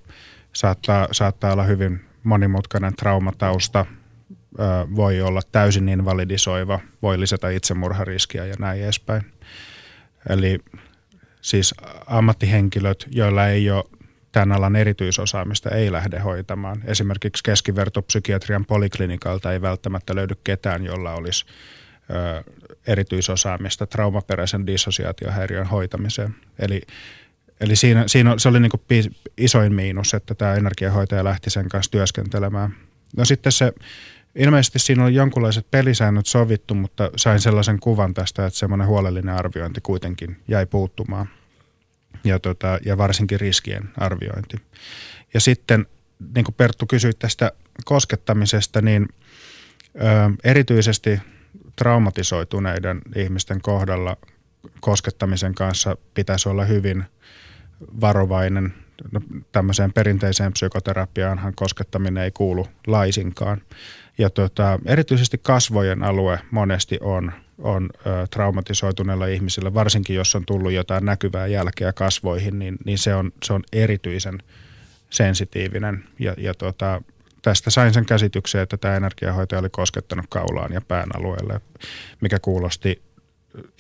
saattaa, saattaa olla hyvin monimutkainen traumatausta, ö, voi olla täysin invalidisoiva, voi lisätä itsemurhariskiä ja näin edespäin. Eli siis ammattihenkilöt, joilla ei ole tämän alan erityisosaamista ei lähde hoitamaan. Esimerkiksi keskivertopsykiatrian poliklinikalta ei välttämättä löydy ketään, jolla olisi ö, erityisosaamista traumaperäisen dissosiaatiohäiriön hoitamiseen. Eli, eli siinä, siinä se oli niin isoin miinus, että tämä energiahoitaja lähti sen kanssa työskentelemään. No sitten se, ilmeisesti siinä oli jonkunlaiset pelisäännöt sovittu, mutta sain sellaisen kuvan tästä, että semmoinen huolellinen arviointi kuitenkin jäi puuttumaan – ja, tota, ja varsinkin riskien arviointi. Ja sitten, niin kuin Perttu kysyi tästä koskettamisesta, niin ö, erityisesti traumatisoituneiden ihmisten kohdalla koskettamisen kanssa pitäisi olla hyvin varovainen. No, tämmöiseen perinteiseen psykoterapiaanhan koskettaminen ei kuulu laisinkaan. Ja tota, erityisesti kasvojen alue monesti on on ö, traumatisoituneilla ihmisillä, varsinkin jos on tullut jotain näkyvää jälkeä kasvoihin, niin, niin se, on, se on erityisen sensitiivinen. Ja, ja tota, tästä sain sen käsityksen, että tämä energiahoitaja oli koskettanut kaulaan ja pään alueelle, mikä kuulosti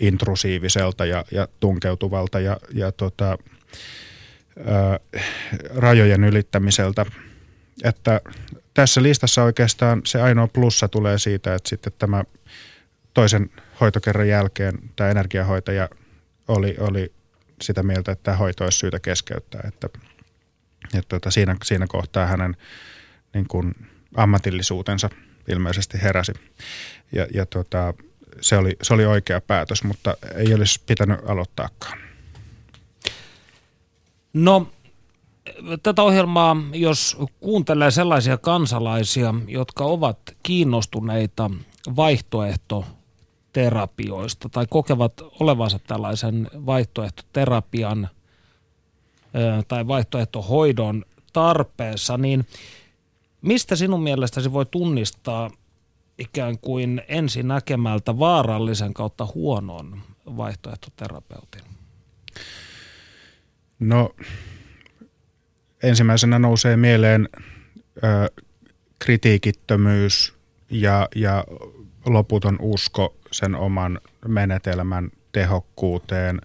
intrusiiviselta ja, ja tunkeutuvalta ja, ja tota, ö, rajojen ylittämiseltä. Että tässä listassa oikeastaan se ainoa plussa tulee siitä, että sitten tämä toisen hoitokerran jälkeen tämä energiahoitaja oli, oli sitä mieltä, että tämä hoito olisi syytä keskeyttää. Että, että tuota, siinä, siinä kohtaa hänen niin kuin ammatillisuutensa ilmeisesti heräsi. Ja, ja tuota, se, oli, se oli oikea päätös, mutta ei olisi pitänyt aloittaakaan. No tätä ohjelmaa, jos kuuntelee sellaisia kansalaisia, jotka ovat kiinnostuneita vaihtoehto terapioista tai kokevat olevansa tällaisen vaihtoehtoterapian tai vaihtoehtohoidon tarpeessa, niin mistä sinun mielestäsi voi tunnistaa ikään kuin ensin näkemältä vaarallisen kautta huonon vaihtoehtoterapeutin? No ensimmäisenä nousee mieleen ö, kritiikittömyys ja, ja loputon usko sen oman menetelmän tehokkuuteen,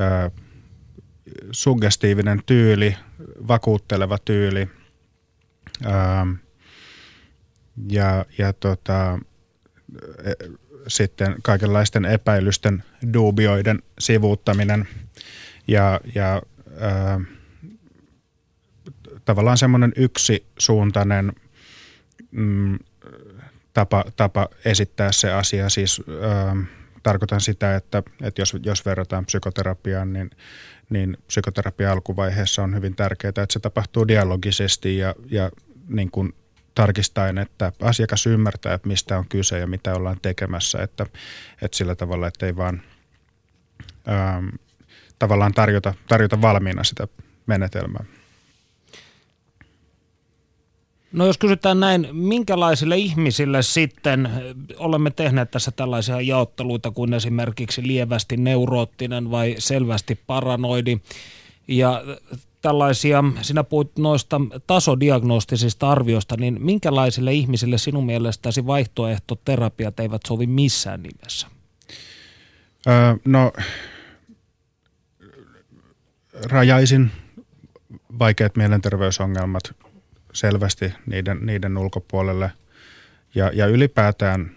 ö, suggestiivinen tyyli, vakuutteleva tyyli. Ö, ja, ja tota, e, sitten kaikenlaisten epäilysten, duubioiden sivuuttaminen. Ja, ja ö, tavallaan semmoinen yksisuuntainen mm, tapa, tapa esittää se asia. Siis ö, tarkoitan sitä, että, että jos, jos verrataan psykoterapiaan, niin, niin psykoterapia alkuvaiheessa on hyvin tärkeää, että se tapahtuu dialogisesti ja, ja niin kuin tarkistaen, että asiakas ymmärtää, että mistä on kyse ja mitä ollaan tekemässä, että, että sillä tavalla, että ei vaan ö, tavallaan tarjota, tarjota valmiina sitä menetelmää. No jos kysytään näin, minkälaisille ihmisille sitten olemme tehneet tässä tällaisia jaotteluita kuin esimerkiksi lievästi neuroottinen vai selvästi paranoidi ja tällaisia, sinä puhuit noista tasodiagnostisista arvioista, niin minkälaisille ihmisille sinun mielestäsi vaihtoehtoterapiat eivät sovi missään nimessä? Öö, no rajaisin vaikeat mielenterveysongelmat selvästi niiden, niiden ulkopuolelle. Ja, ja ylipäätään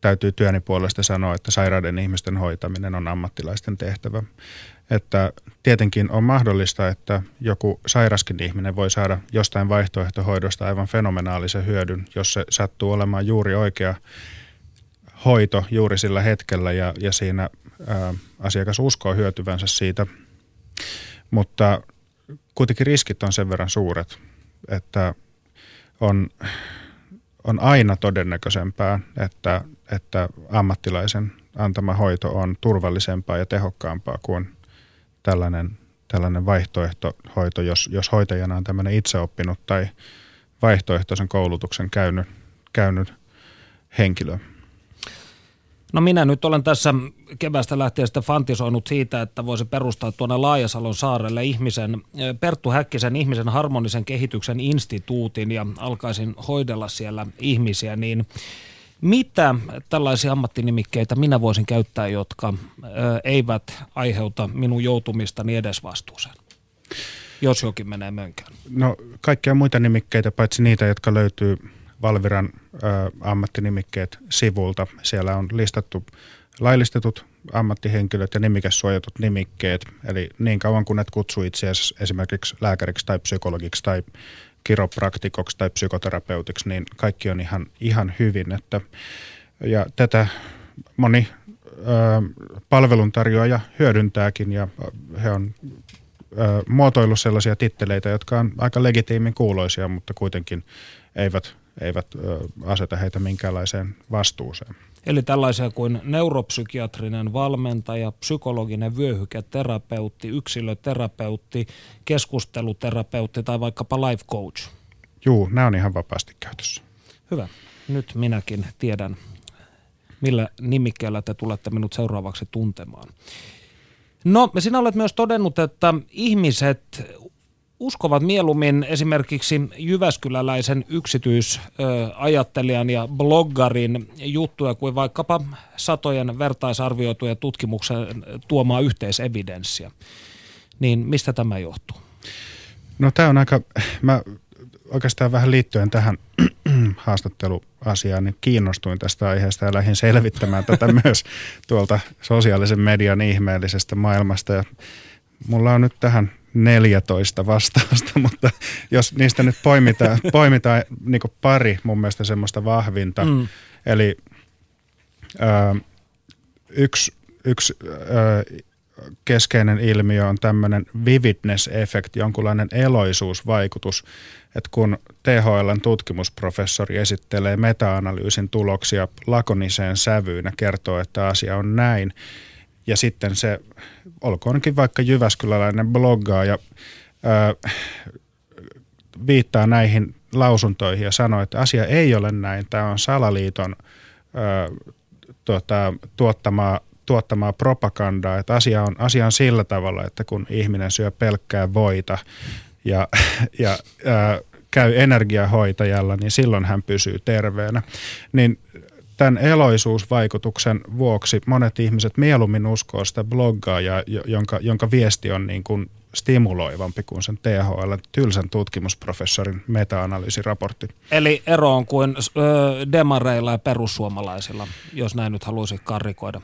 täytyy työni puolesta sanoa, että sairaiden ihmisten hoitaminen on ammattilaisten tehtävä. Että tietenkin on mahdollista, että joku sairaskin ihminen voi saada jostain vaihtoehtohoidosta aivan fenomenaalisen hyödyn, jos se sattuu olemaan juuri oikea hoito juuri sillä hetkellä ja, ja siinä ää, asiakas uskoo hyötyvänsä siitä. Mutta kuitenkin riskit on sen verran suuret, että on, on aina todennäköisempää, että, että ammattilaisen antama hoito on turvallisempaa ja tehokkaampaa kuin tällainen, tällainen vaihtoehtohoito, jos, jos hoitajana on tämmöinen itseoppinut tai vaihtoehtoisen koulutuksen käynyt, käynyt henkilö. No minä nyt olen tässä kevästä lähtien sitten fantisoinut siitä, että voisi perustaa tuonne Laajasalon saarelle ihmisen, Perttu Häkkisen ihmisen harmonisen kehityksen instituutin ja alkaisin hoidella siellä ihmisiä, niin mitä tällaisia ammattinimikkeitä minä voisin käyttää, jotka eivät aiheuta minun joutumistani edes vastuuseen? jos jokin menee mönkään? No kaikkia muita nimikkeitä, paitsi niitä, jotka löytyy Valviran ö, ammattinimikkeet sivulta. Siellä on listattu laillistetut ammattihenkilöt ja nimikässuojatut nimikkeet. Eli niin kauan kun et kutsu itseäsi esimerkiksi lääkäriksi tai psykologiksi tai kiropraktikoksi tai psykoterapeutiksi, niin kaikki on ihan, ihan hyvin. Että, ja tätä moni ö, palveluntarjoaja hyödyntääkin ja he on ö, muotoillut sellaisia titteleitä, jotka on aika legitiimin kuuloisia, mutta kuitenkin eivät eivät aseta heitä minkäänlaiseen vastuuseen. Eli tällaisia kuin neuropsykiatrinen valmentaja, psykologinen vyöhyketerapeutti, yksilöterapeutti, keskusteluterapeutti tai vaikkapa life coach. Juu, nämä on ihan vapaasti käytössä. Hyvä. Nyt minäkin tiedän, millä nimikkeellä te tulette minut seuraavaksi tuntemaan. No, sinä olet myös todennut, että ihmiset uskovat mieluummin esimerkiksi Jyväskyläläisen yksityisajattelijan ja bloggarin juttuja kuin vaikkapa satojen vertaisarvioitujen tutkimuksen tuomaa yhteisevidenssiä. Niin mistä tämä johtuu? No tämä on aika, mä oikeastaan vähän liittyen tähän haastatteluasiaan, niin kiinnostuin tästä aiheesta ja lähdin selvittämään tätä myös tuolta sosiaalisen median ihmeellisestä maailmasta. Ja mulla on nyt tähän 14 vastausta, mutta jos niistä nyt poimitaan, poimitaan niin pari mun mielestä semmoista vahvinta. Mm. Eli ö, yksi, yksi ö, keskeinen ilmiö on tämmöinen vividness-efekti, jonkunlainen eloisuusvaikutus, että kun THLn tutkimusprofessori esittelee meta-analyysin tuloksia lakoniseen sävyyn ja kertoo, että asia on näin, ja sitten se, olkoonkin vaikka Jyväskyläläinen bloggaaja, ää, viittaa näihin lausuntoihin ja sanoo, että asia ei ole näin, tämä on salaliiton ää, tuota, tuottamaa, tuottamaa propagandaa, että asia on, asia on sillä tavalla, että kun ihminen syö pelkkää voita ja, ja ää, käy energiahoitajalla, niin silloin hän pysyy terveenä. Niin tämän eloisuusvaikutuksen vuoksi monet ihmiset mieluummin uskoo sitä bloggaa, ja, jonka, jonka viesti on niin kuin stimuloivampi kuin sen THL tylsän tutkimusprofessorin meta-analyysiraportti. Eli ero on kuin ö, demareilla ja perussuomalaisilla, jos näin nyt haluaisi karrikoida.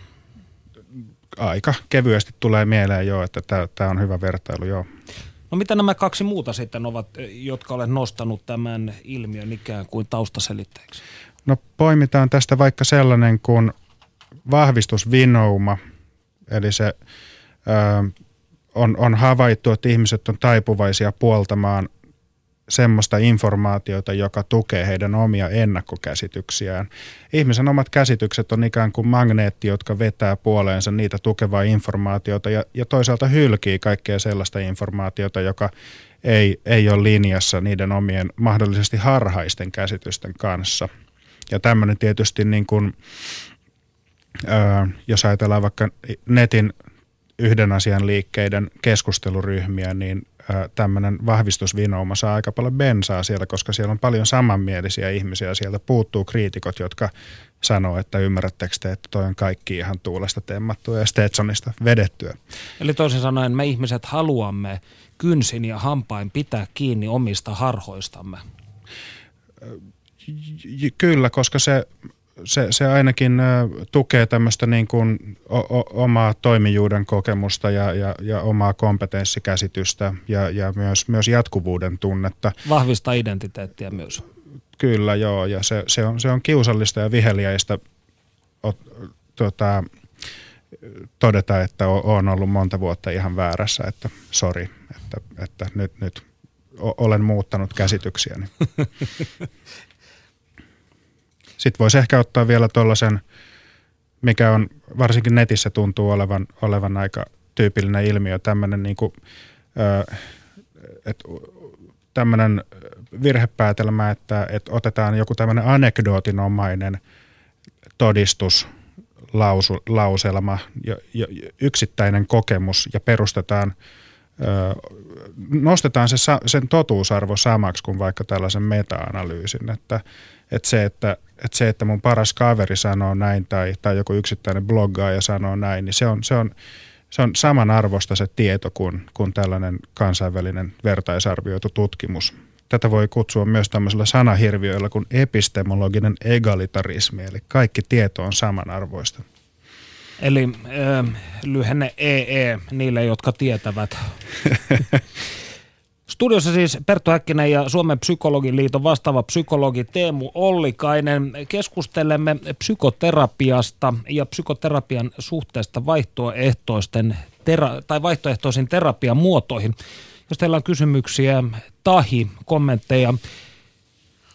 Aika kevyesti tulee mieleen jo, että tämä on hyvä vertailu, joo. No mitä nämä kaksi muuta sitten ovat, jotka olet nostanut tämän ilmiön ikään kuin taustaselitteeksi? No poimitaan tästä vaikka sellainen kuin vahvistusvinouma, eli se ö, on, on havaittu, että ihmiset on taipuvaisia puoltamaan semmoista informaatiota, joka tukee heidän omia ennakkokäsityksiään. Ihmisen omat käsitykset on ikään kuin magneetti, jotka vetää puoleensa niitä tukevaa informaatiota ja, ja toisaalta hylkii kaikkea sellaista informaatiota, joka ei, ei ole linjassa niiden omien mahdollisesti harhaisten käsitysten kanssa. Ja tämmöinen tietysti niin kuin, ää, jos ajatellaan vaikka netin yhden asian liikkeiden keskusteluryhmiä, niin tämmöinen vahvistusvinouma saa aika paljon bensaa siellä, koska siellä on paljon samanmielisiä ihmisiä. Sieltä puuttuu kriitikot, jotka sanoo, että ymmärrättekö te, että toi on kaikki ihan tuulesta temmattua ja Stetsonista vedettyä. Eli toisin sanoen me ihmiset haluamme kynsin ja hampain pitää kiinni omista harhoistamme. Kyllä, koska se se, se ainakin tukee tämmöistä niin kuin o, o, omaa toimijuuden kokemusta ja, ja, ja omaa kompetenssikäsitystä ja, ja myös, myös jatkuvuuden tunnetta. Vahvistaa identiteettiä myös. Kyllä, joo, ja se, se, on, se on kiusallista ja viheliäistä o, tota, todeta, että on ollut monta vuotta ihan väärässä, että sori, että, että nyt, nyt olen muuttanut käsityksiäni. Sitten voisi ehkä ottaa vielä tuollaisen, mikä on varsinkin netissä tuntuu olevan, olevan aika tyypillinen ilmiö, tämmöinen niin kuin, että tämmöinen virhepäätelmä, että, että otetaan joku tämmöinen anekdootinomainen todistus, lausu, lauselma, ja, ja, yksittäinen kokemus ja perustetaan, ö, nostetaan se, sen totuusarvo samaksi kuin vaikka tällaisen meta-analyysin, että, että se, että, että se, että mun paras kaveri sanoo näin tai, tai joku yksittäinen bloggaaja sanoo näin, niin se on, se on, se on samanarvosta se tieto kuin, kuin tällainen kansainvälinen vertaisarvioitu tutkimus. Tätä voi kutsua myös tämmöisellä sanahirviöillä kuin epistemologinen egalitarismi, eli kaikki tieto on samanarvoista. Eli äh, lyhenne EE niille, jotka tietävät. Studiossa siis Perttu Häkkinen ja Suomen psykologiliiton vastaava psykologi Teemu Ollikainen. Keskustelemme psykoterapiasta ja psykoterapian suhteesta vaihtoehtoisten tera- tai vaihtoehtoisiin terapian muotoihin. Jos teillä on kysymyksiä, tahi, kommentteja,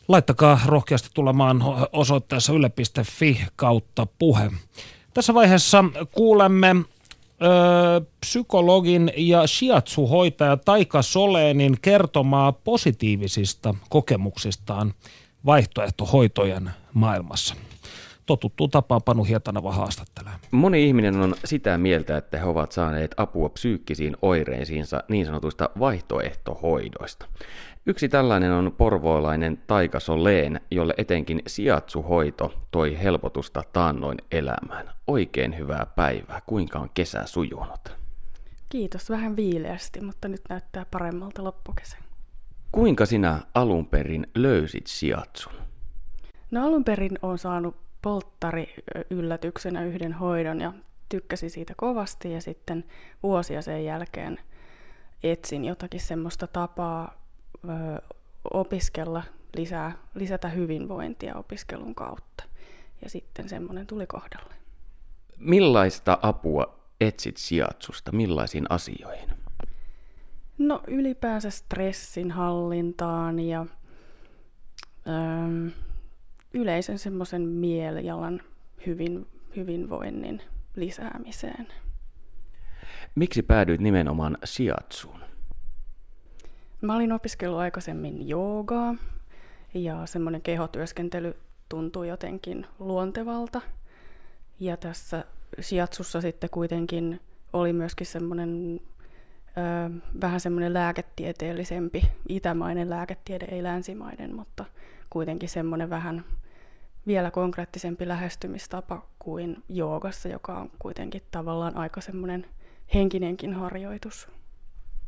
laittakaa rohkeasti tulemaan osoitteessa yle.fi kautta puhe. Tässä vaiheessa kuulemme ö, psykologin ja shiatsu-hoitaja Taika Soleenin kertomaa positiivisista kokemuksistaan vaihtoehtohoitojen maailmassa. Totuttu tapaan Panu Hietanava haastattelee. Moni ihminen on sitä mieltä, että he ovat saaneet apua psyykkisiin oireisiinsa niin sanotuista vaihtoehtohoidoista. Yksi tällainen on porvoolainen Taika Soleen, jolle etenkin siatsuhoito toi helpotusta taannoin elämään. Oikein hyvää päivää. Kuinka on kesä sujunut? Kiitos. Vähän viileästi, mutta nyt näyttää paremmalta loppukesän. Kuinka sinä alun perin löysit siatsun? No alun perin on saanut polttari yllätyksenä yhden hoidon ja tykkäsin siitä kovasti ja sitten vuosia sen jälkeen etsin jotakin semmoista tapaa opiskella lisää, lisätä hyvinvointia opiskelun kautta. Ja sitten semmoinen tuli kohdalle. Millaista apua etsit sijatsusta? Millaisiin asioihin? No ylipäänsä stressin hallintaan ja öö, yleisen semmoisen mielialan hyvin, hyvinvoinnin lisäämiseen. Miksi päädyit nimenomaan sijatsuun? Mä olin opiskellut aikaisemmin joogaa ja semmoinen kehotyöskentely tuntuu jotenkin luontevalta. Ja tässä shiatsussa sitten kuitenkin oli myöskin semmoinen ö, vähän semmoinen lääketieteellisempi, itämainen lääketiede, ei länsimainen, mutta kuitenkin semmoinen vähän vielä konkreettisempi lähestymistapa kuin joogassa, joka on kuitenkin tavallaan aika semmoinen henkinenkin harjoitus.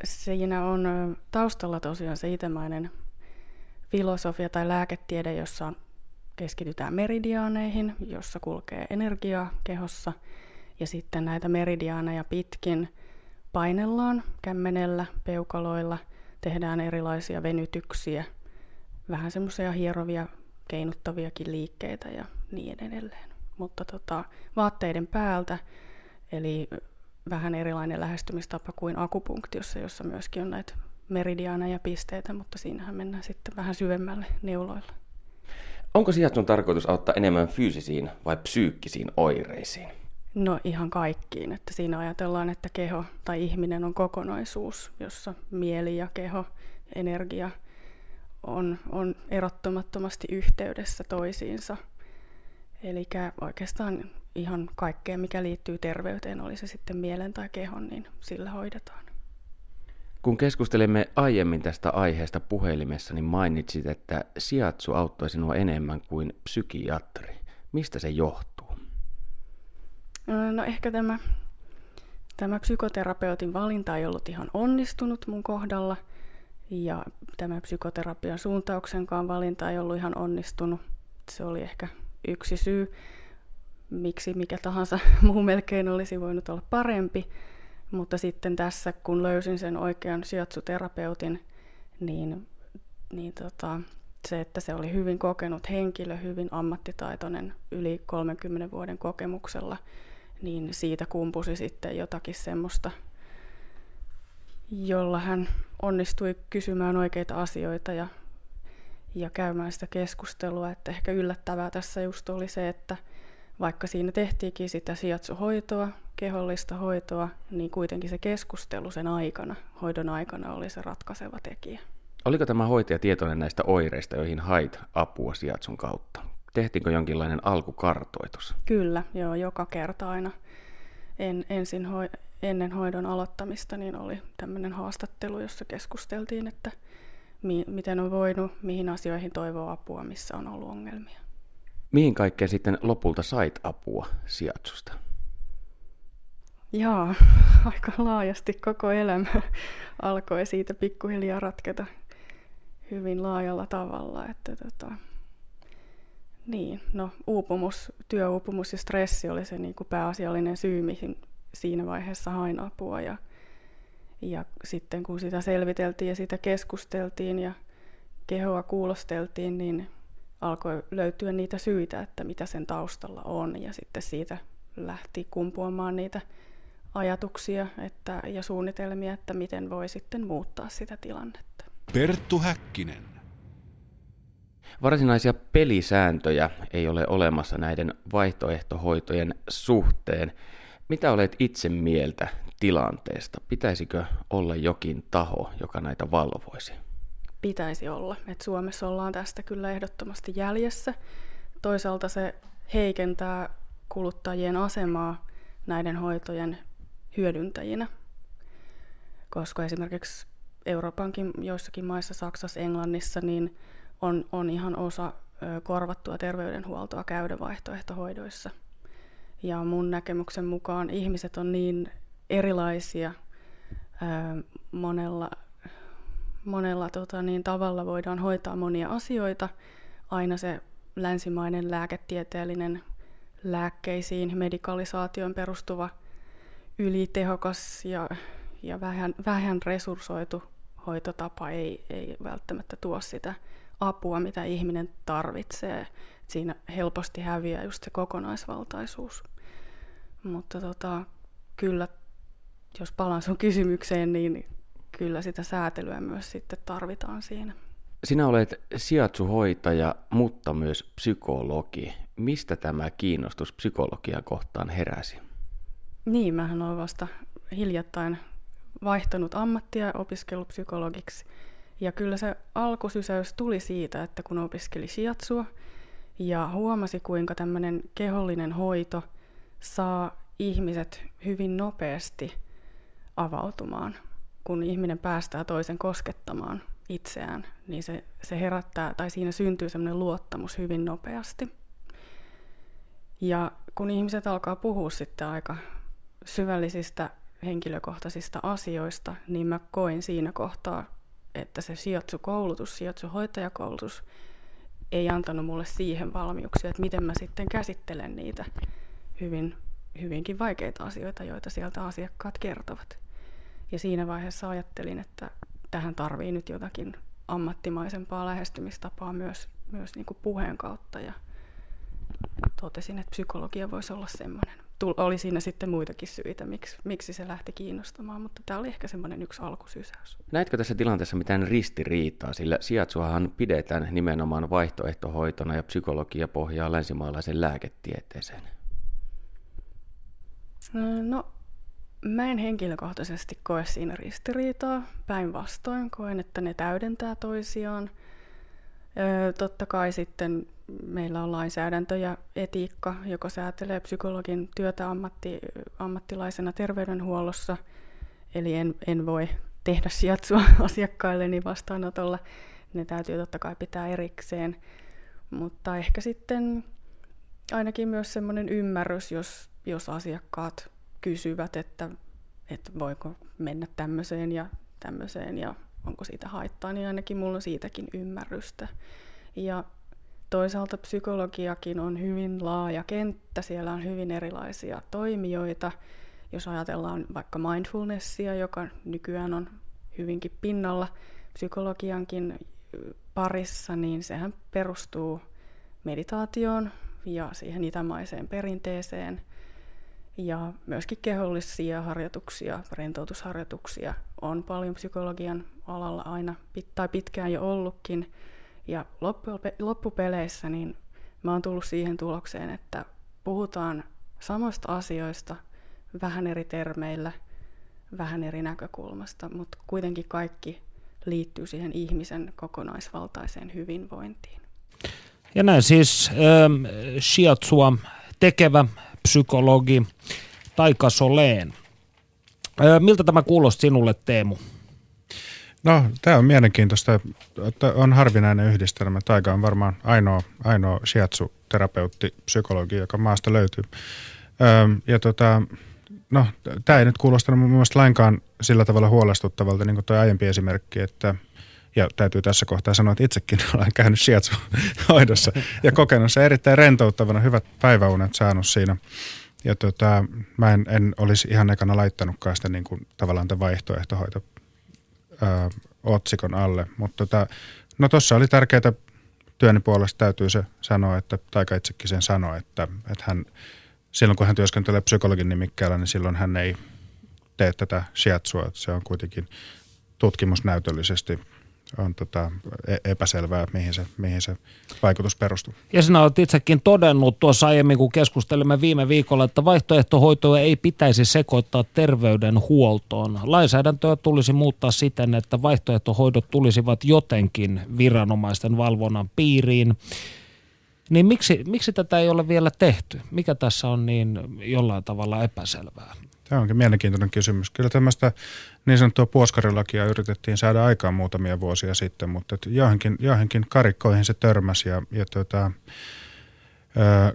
Siinä on taustalla tosiaan se itämainen filosofia tai lääketiede, jossa keskitytään meridiaaneihin, jossa kulkee energiaa kehossa, ja sitten näitä meridiaaneja pitkin painellaan kämmenellä, peukaloilla, tehdään erilaisia venytyksiä, vähän semmoisia hierovia, keinuttaviakin liikkeitä ja niin edelleen. Mutta tota, vaatteiden päältä, eli vähän erilainen lähestymistapa kuin akupunktiossa, jossa myöskin on näitä meridiaaneja pisteitä, mutta siinähän mennään sitten vähän syvemmälle neuloilla. Onko sihatsun tarkoitus auttaa enemmän fyysisiin vai psyykkisiin oireisiin? No ihan kaikkiin, että siinä ajatellaan, että keho tai ihminen on kokonaisuus, jossa mieli ja keho, energia on, on erottomattomasti yhteydessä toisiinsa. Eli oikeastaan ihan kaikkea, mikä liittyy terveyteen, oli se sitten mielen tai kehon, niin sillä hoidetaan. Kun keskustelimme aiemmin tästä aiheesta puhelimessa, niin mainitsit, että siatsu auttoi sinua enemmän kuin psykiatri. Mistä se johtuu? No ehkä tämä, tämä psykoterapeutin valinta ei ollut ihan onnistunut mun kohdalla. Ja tämä psykoterapian suuntauksenkaan valinta ei ollut ihan onnistunut. Se oli ehkä yksi syy, miksi mikä tahansa muu melkein olisi voinut olla parempi. Mutta sitten tässä, kun löysin sen oikean sijaitsuterapeutin, niin, niin tota, se, että se oli hyvin kokenut henkilö, hyvin ammattitaitoinen, yli 30 vuoden kokemuksella, niin siitä kumpusi sitten jotakin semmoista, jolla hän onnistui kysymään oikeita asioita ja, ja käymään sitä keskustelua. Että ehkä yllättävää tässä just oli se, että vaikka siinä tehtiinkin sitä sijatsuhoitoa, kehollista hoitoa, niin kuitenkin se keskustelu sen aikana, hoidon aikana oli se ratkaiseva tekijä. Oliko tämä hoitaja tietoinen näistä oireista, joihin hait apua sijatsun kautta? Tehtiinkö jonkinlainen alkukartoitus? Kyllä, joo, joka kerta aina en, ensin hoi, ennen hoidon aloittamista niin oli tämmöinen haastattelu, jossa keskusteltiin, että mi, miten on voinut, mihin asioihin toivoo apua, missä on ollut ongelmia. Mihin kaikkeen sitten lopulta sait apua sijatsusta? Jaa, aika laajasti koko elämä alkoi siitä pikkuhiljaa ratketa hyvin laajalla tavalla. Että tota, niin, no uupumus, työuupumus ja stressi oli se niin kuin pääasiallinen syy, mihin siinä vaiheessa hain apua. Ja, ja sitten kun sitä selviteltiin ja sitä keskusteltiin ja kehoa kuulosteltiin, niin alkoi löytyä niitä syitä, että mitä sen taustalla on. Ja sitten siitä lähti kumpuamaan niitä ajatuksia että, ja suunnitelmia, että miten voi sitten muuttaa sitä tilannetta. Perttu Häkkinen. Varsinaisia pelisääntöjä ei ole olemassa näiden vaihtoehtohoitojen suhteen. Mitä olet itse mieltä tilanteesta? Pitäisikö olla jokin taho, joka näitä valvoisi? Pitäisi olla. Et Suomessa ollaan tästä kyllä ehdottomasti jäljessä. Toisaalta se heikentää kuluttajien asemaa näiden hoitojen hyödyntäjinä, koska esimerkiksi Euroopankin joissakin maissa, Saksassa, Englannissa, niin on, on ihan osa korvattua terveydenhuoltoa käydä vaihtoehtohoidoissa. Ja mun näkemyksen mukaan ihmiset on niin erilaisia monella, monella tota, niin, tavalla voidaan hoitaa monia asioita. Aina se länsimainen lääketieteellinen lääkkeisiin, medikalisaatioon perustuva – ylitehokas ja, ja vähän, vähän resurssoitu hoitotapa ei, ei välttämättä tuo sitä apua, mitä ihminen tarvitsee. Siinä helposti häviää just se kokonaisvaltaisuus. Mutta tota, kyllä, jos palaan sun kysymykseen, niin kyllä sitä säätelyä myös sitten tarvitaan siinä. Sinä olet sijaitsuhoitaja, mutta myös psykologi. Mistä tämä kiinnostus psykologian kohtaan heräsi? Niin, mähän olen vasta hiljattain vaihtanut ammattia opiskellut psykologiksi. Ja kyllä se alkusysäys tuli siitä, että kun opiskeli shiatsua ja huomasi, kuinka tämmöinen kehollinen hoito saa ihmiset hyvin nopeasti avautumaan. Kun ihminen päästää toisen koskettamaan itseään, niin se, se herättää, tai siinä syntyy semmoinen luottamus hyvin nopeasti. Ja kun ihmiset alkaa puhua sitten aika syvällisistä henkilökohtaisista asioista, niin mä koin siinä kohtaa, että se shiatsu-koulutus, shiatsu-hoitajakoulutus ei antanut mulle siihen valmiuksia, että miten mä sitten käsittelen niitä hyvin, hyvinkin vaikeita asioita, joita sieltä asiakkaat kertovat. Ja siinä vaiheessa ajattelin, että tähän tarvii nyt jotakin ammattimaisempaa lähestymistapaa myös, myös niin kuin puheen kautta. Ja totesin, että psykologia voisi olla semmoinen. Oli siinä sitten muitakin syitä, miksi, miksi se lähti kiinnostamaan, mutta tämä oli ehkä semmoinen yksi alkusysäys. Näetkö tässä tilanteessa mitään ristiriitaa, sillä sijaitsuahan pidetään nimenomaan vaihtoehtohoitona ja psykologia pohjaa länsimaalaisen lääketieteeseen? No, mä en henkilökohtaisesti koe siinä ristiriitaa. Päinvastoin koen, että ne täydentää toisiaan. totta kai sitten meillä on lainsäädäntö ja etiikka, joka säätelee psykologin työtä ammatti, ammattilaisena terveydenhuollossa. Eli en, en voi tehdä sijaitsua asiakkailleni vastaanotolla. Ne täytyy totta kai pitää erikseen. Mutta ehkä sitten ainakin myös semmoinen ymmärrys, jos, jos asiakkaat kysyvät, että, että voiko mennä tämmöiseen ja tämmöiseen ja onko siitä haittaa, niin ainakin mulla on siitäkin ymmärrystä. Ja toisaalta psykologiakin on hyvin laaja kenttä, siellä on hyvin erilaisia toimijoita. Jos ajatellaan vaikka mindfulnessia, joka nykyään on hyvinkin pinnalla psykologiankin parissa, niin sehän perustuu meditaatioon ja siihen itämaiseen perinteeseen – ja myöskin kehollisia harjoituksia, rentoutusharjoituksia on paljon psykologian alalla aina tai pitkään jo ollutkin. Ja loppupeleissä niin mä oon tullut siihen tulokseen, että puhutaan samoista asioista vähän eri termeillä, vähän eri näkökulmasta, mutta kuitenkin kaikki liittyy siihen ihmisen kokonaisvaltaiseen hyvinvointiin. Ja näin siis äh, shiatsua tekevä psykologi Taika Soleen. Miltä tämä kuulosti sinulle, Teemu? No, tämä on mielenkiintoista. että On harvinainen yhdistelmä. Taika on varmaan ainoa, ainoa shiatsu-terapeutti, psykologi, joka maasta löytyy. ja tota, no, tämä ei nyt kuulostanut mun mielestä lainkaan sillä tavalla huolestuttavalta, niin kuin tuo aiempi esimerkki, että ja täytyy tässä kohtaa sanoa, että itsekin olen käynyt shiatsu-hoidossa ja kokenut se erittäin rentouttavana, hyvät päiväunet saanut siinä. Ja tota, mä en, en olisi ihan ekana laittanutkaan sitä niin kuin, tavallaan tämän vaihtoehtohoito ää, otsikon alle. Mutta tota, no tuossa oli tärkeää työni puolesta täytyy se sanoa, että Taika itsekin sen sanoi, että, että hän, silloin kun hän työskentelee psykologin nimikkäällä, niin silloin hän ei tee tätä shiatsua. Että se on kuitenkin tutkimusnäytöllisesti on tota e-, epäselvää, mihin se, mihin se vaikutus perustuu. Ja sinä olet itsekin todennut tuossa aiemmin, kun keskustelimme viime viikolla, että vaihtoehtohoitoa ei pitäisi sekoittaa terveydenhuoltoon. Lainsäädäntöä tulisi muuttaa siten, että vaihtoehtohoidot tulisivat jotenkin viranomaisten valvonnan piiriin. Niin miksi, miksi tätä ei ole vielä tehty? Mikä tässä on niin jollain tavalla epäselvää? Tämä onkin mielenkiintoinen kysymys. Kyllä tämmöistä niin sanottua puoskarilakia yritettiin saada aikaan muutamia vuosia sitten, mutta johonkin, johonkin karikkoihin se törmäsi ja, ja tota, ää,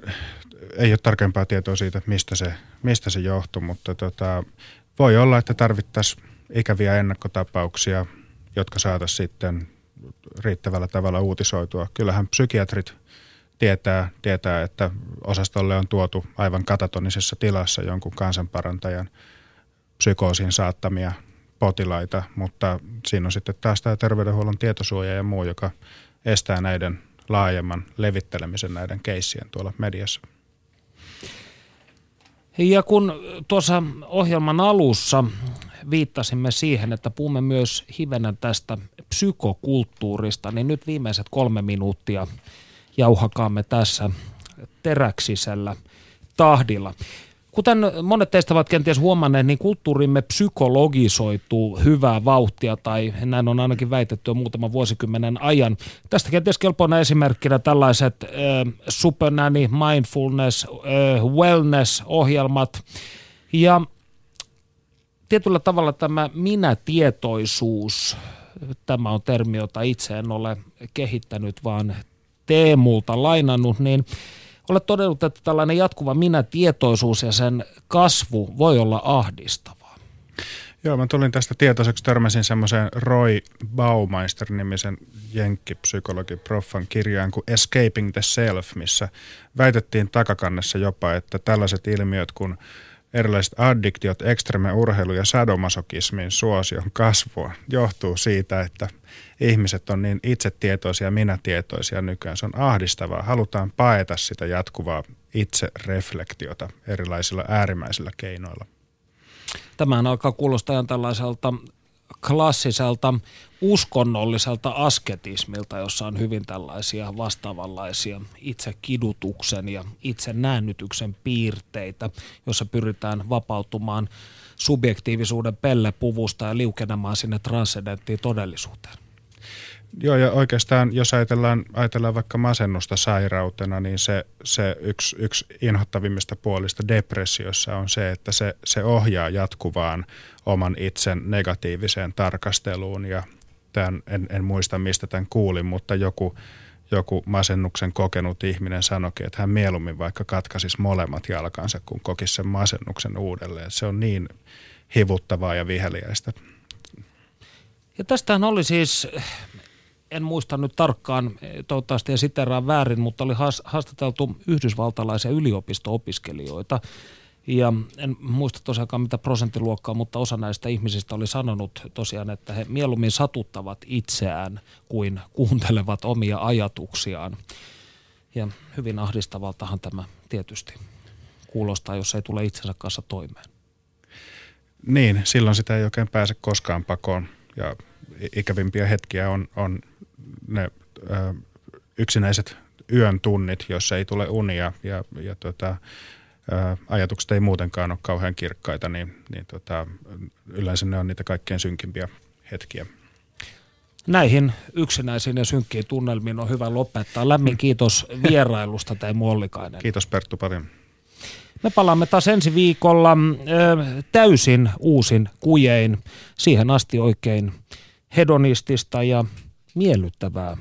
ei ole tarkempaa tietoa siitä, mistä se, mistä se johtui, mutta tota, voi olla, että tarvittaisiin ikäviä ennakkotapauksia, jotka saataisiin sitten riittävällä tavalla uutisoitua. Kyllähän psykiatrit tietää, tietää, että osastolle on tuotu aivan katatonisessa tilassa jonkun kansanparantajan psykoosiin saattamia potilaita, mutta siinä on sitten taas tämä terveydenhuollon tietosuoja ja muu, joka estää näiden laajemman levittelemisen näiden keissien tuolla mediassa. Ja kun tuossa ohjelman alussa viittasimme siihen, että puhumme myös hivenä tästä psykokulttuurista, niin nyt viimeiset kolme minuuttia jauhakaamme tässä teräksisellä tahdilla. Kuten monet teistä ovat kenties huomanneet, niin kulttuurimme psykologisoituu hyvää vauhtia, tai näin on ainakin väitetty jo muutaman vuosikymmenen ajan. Tästä kenties kelpoina esimerkkinä tällaiset äh, supernani, mindfulness, äh, wellness-ohjelmat. Ja tietyllä tavalla tämä minä-tietoisuus, tämä on termi, jota itse en ole kehittänyt, vaan Teemulta lainannut, niin Olet todennut, että tällainen jatkuva minä-tietoisuus ja sen kasvu voi olla ahdistavaa. Joo, mä tulin tästä tietoiseksi, törmäsin semmoiseen Roy Baumeister-nimisen jenkkipsykologi proffan kirjaan kuin Escaping the Self, missä väitettiin takakannessa jopa, että tällaiset ilmiöt kuin erilaiset addiktiot, ekstreme urheilu ja sadomasokismin suosion kasvua johtuu siitä, että ihmiset on niin itsetietoisia minätietoisia nykyään. Se on ahdistavaa. Halutaan paeta sitä jatkuvaa itsereflektiota erilaisilla äärimmäisillä keinoilla. Tämähän alkaa kuulostaa tällaiselta klassiselta uskonnolliselta asketismilta, jossa on hyvin tällaisia vastaavanlaisia itse kidutuksen ja itse näännytyksen piirteitä, jossa pyritään vapautumaan subjektiivisuuden pellepuvusta ja liukenemaan sinne transcendenttiin todellisuuteen. Joo, ja oikeastaan jos ajatellaan, ajatellaan vaikka masennusta sairautena, niin se, se yksi, yksi inhottavimmista puolista depressiossa on se, että se, se ohjaa jatkuvaan oman itsen negatiiviseen tarkasteluun. Ja tämän, en, en muista, mistä tämän kuulin, mutta joku, joku masennuksen kokenut ihminen sanoikin, että hän mieluummin vaikka katkaisisi molemmat jalkansa, kun kokisi sen masennuksen uudelleen. Se on niin hivuttavaa ja viheliäistä. Ja tästähän oli siis en muista nyt tarkkaan, toivottavasti en siteraan väärin, mutta oli haastateltu yhdysvaltalaisia yliopisto-opiskelijoita. Ja en muista tosiaankaan mitä prosenttiluokkaa, mutta osa näistä ihmisistä oli sanonut tosiaan, että he mieluummin satuttavat itseään kuin kuuntelevat omia ajatuksiaan. Ja hyvin ahdistavaltahan tämä tietysti kuulostaa, jos ei tule itsensä kanssa toimeen. Niin, silloin sitä ei oikein pääse koskaan pakoon. Ja ikävimpiä hetkiä on, on ne ö, yksinäiset yön tunnit, jos ei tule unia ja, ja tota, ö, ajatukset ei muutenkaan ole kauhean kirkkaita, niin, niin tota, yleensä ne on niitä kaikkein synkimpiä hetkiä. Näihin yksinäisiin ja synkkiin tunnelmiin on hyvä lopettaa. Lämmin kiitos vierailusta Teemu Ollikainen. Kiitos Perttu paljon. Me palaamme taas ensi viikolla ö, täysin uusin kujein. Siihen asti oikein hedonistista ja miellyttävää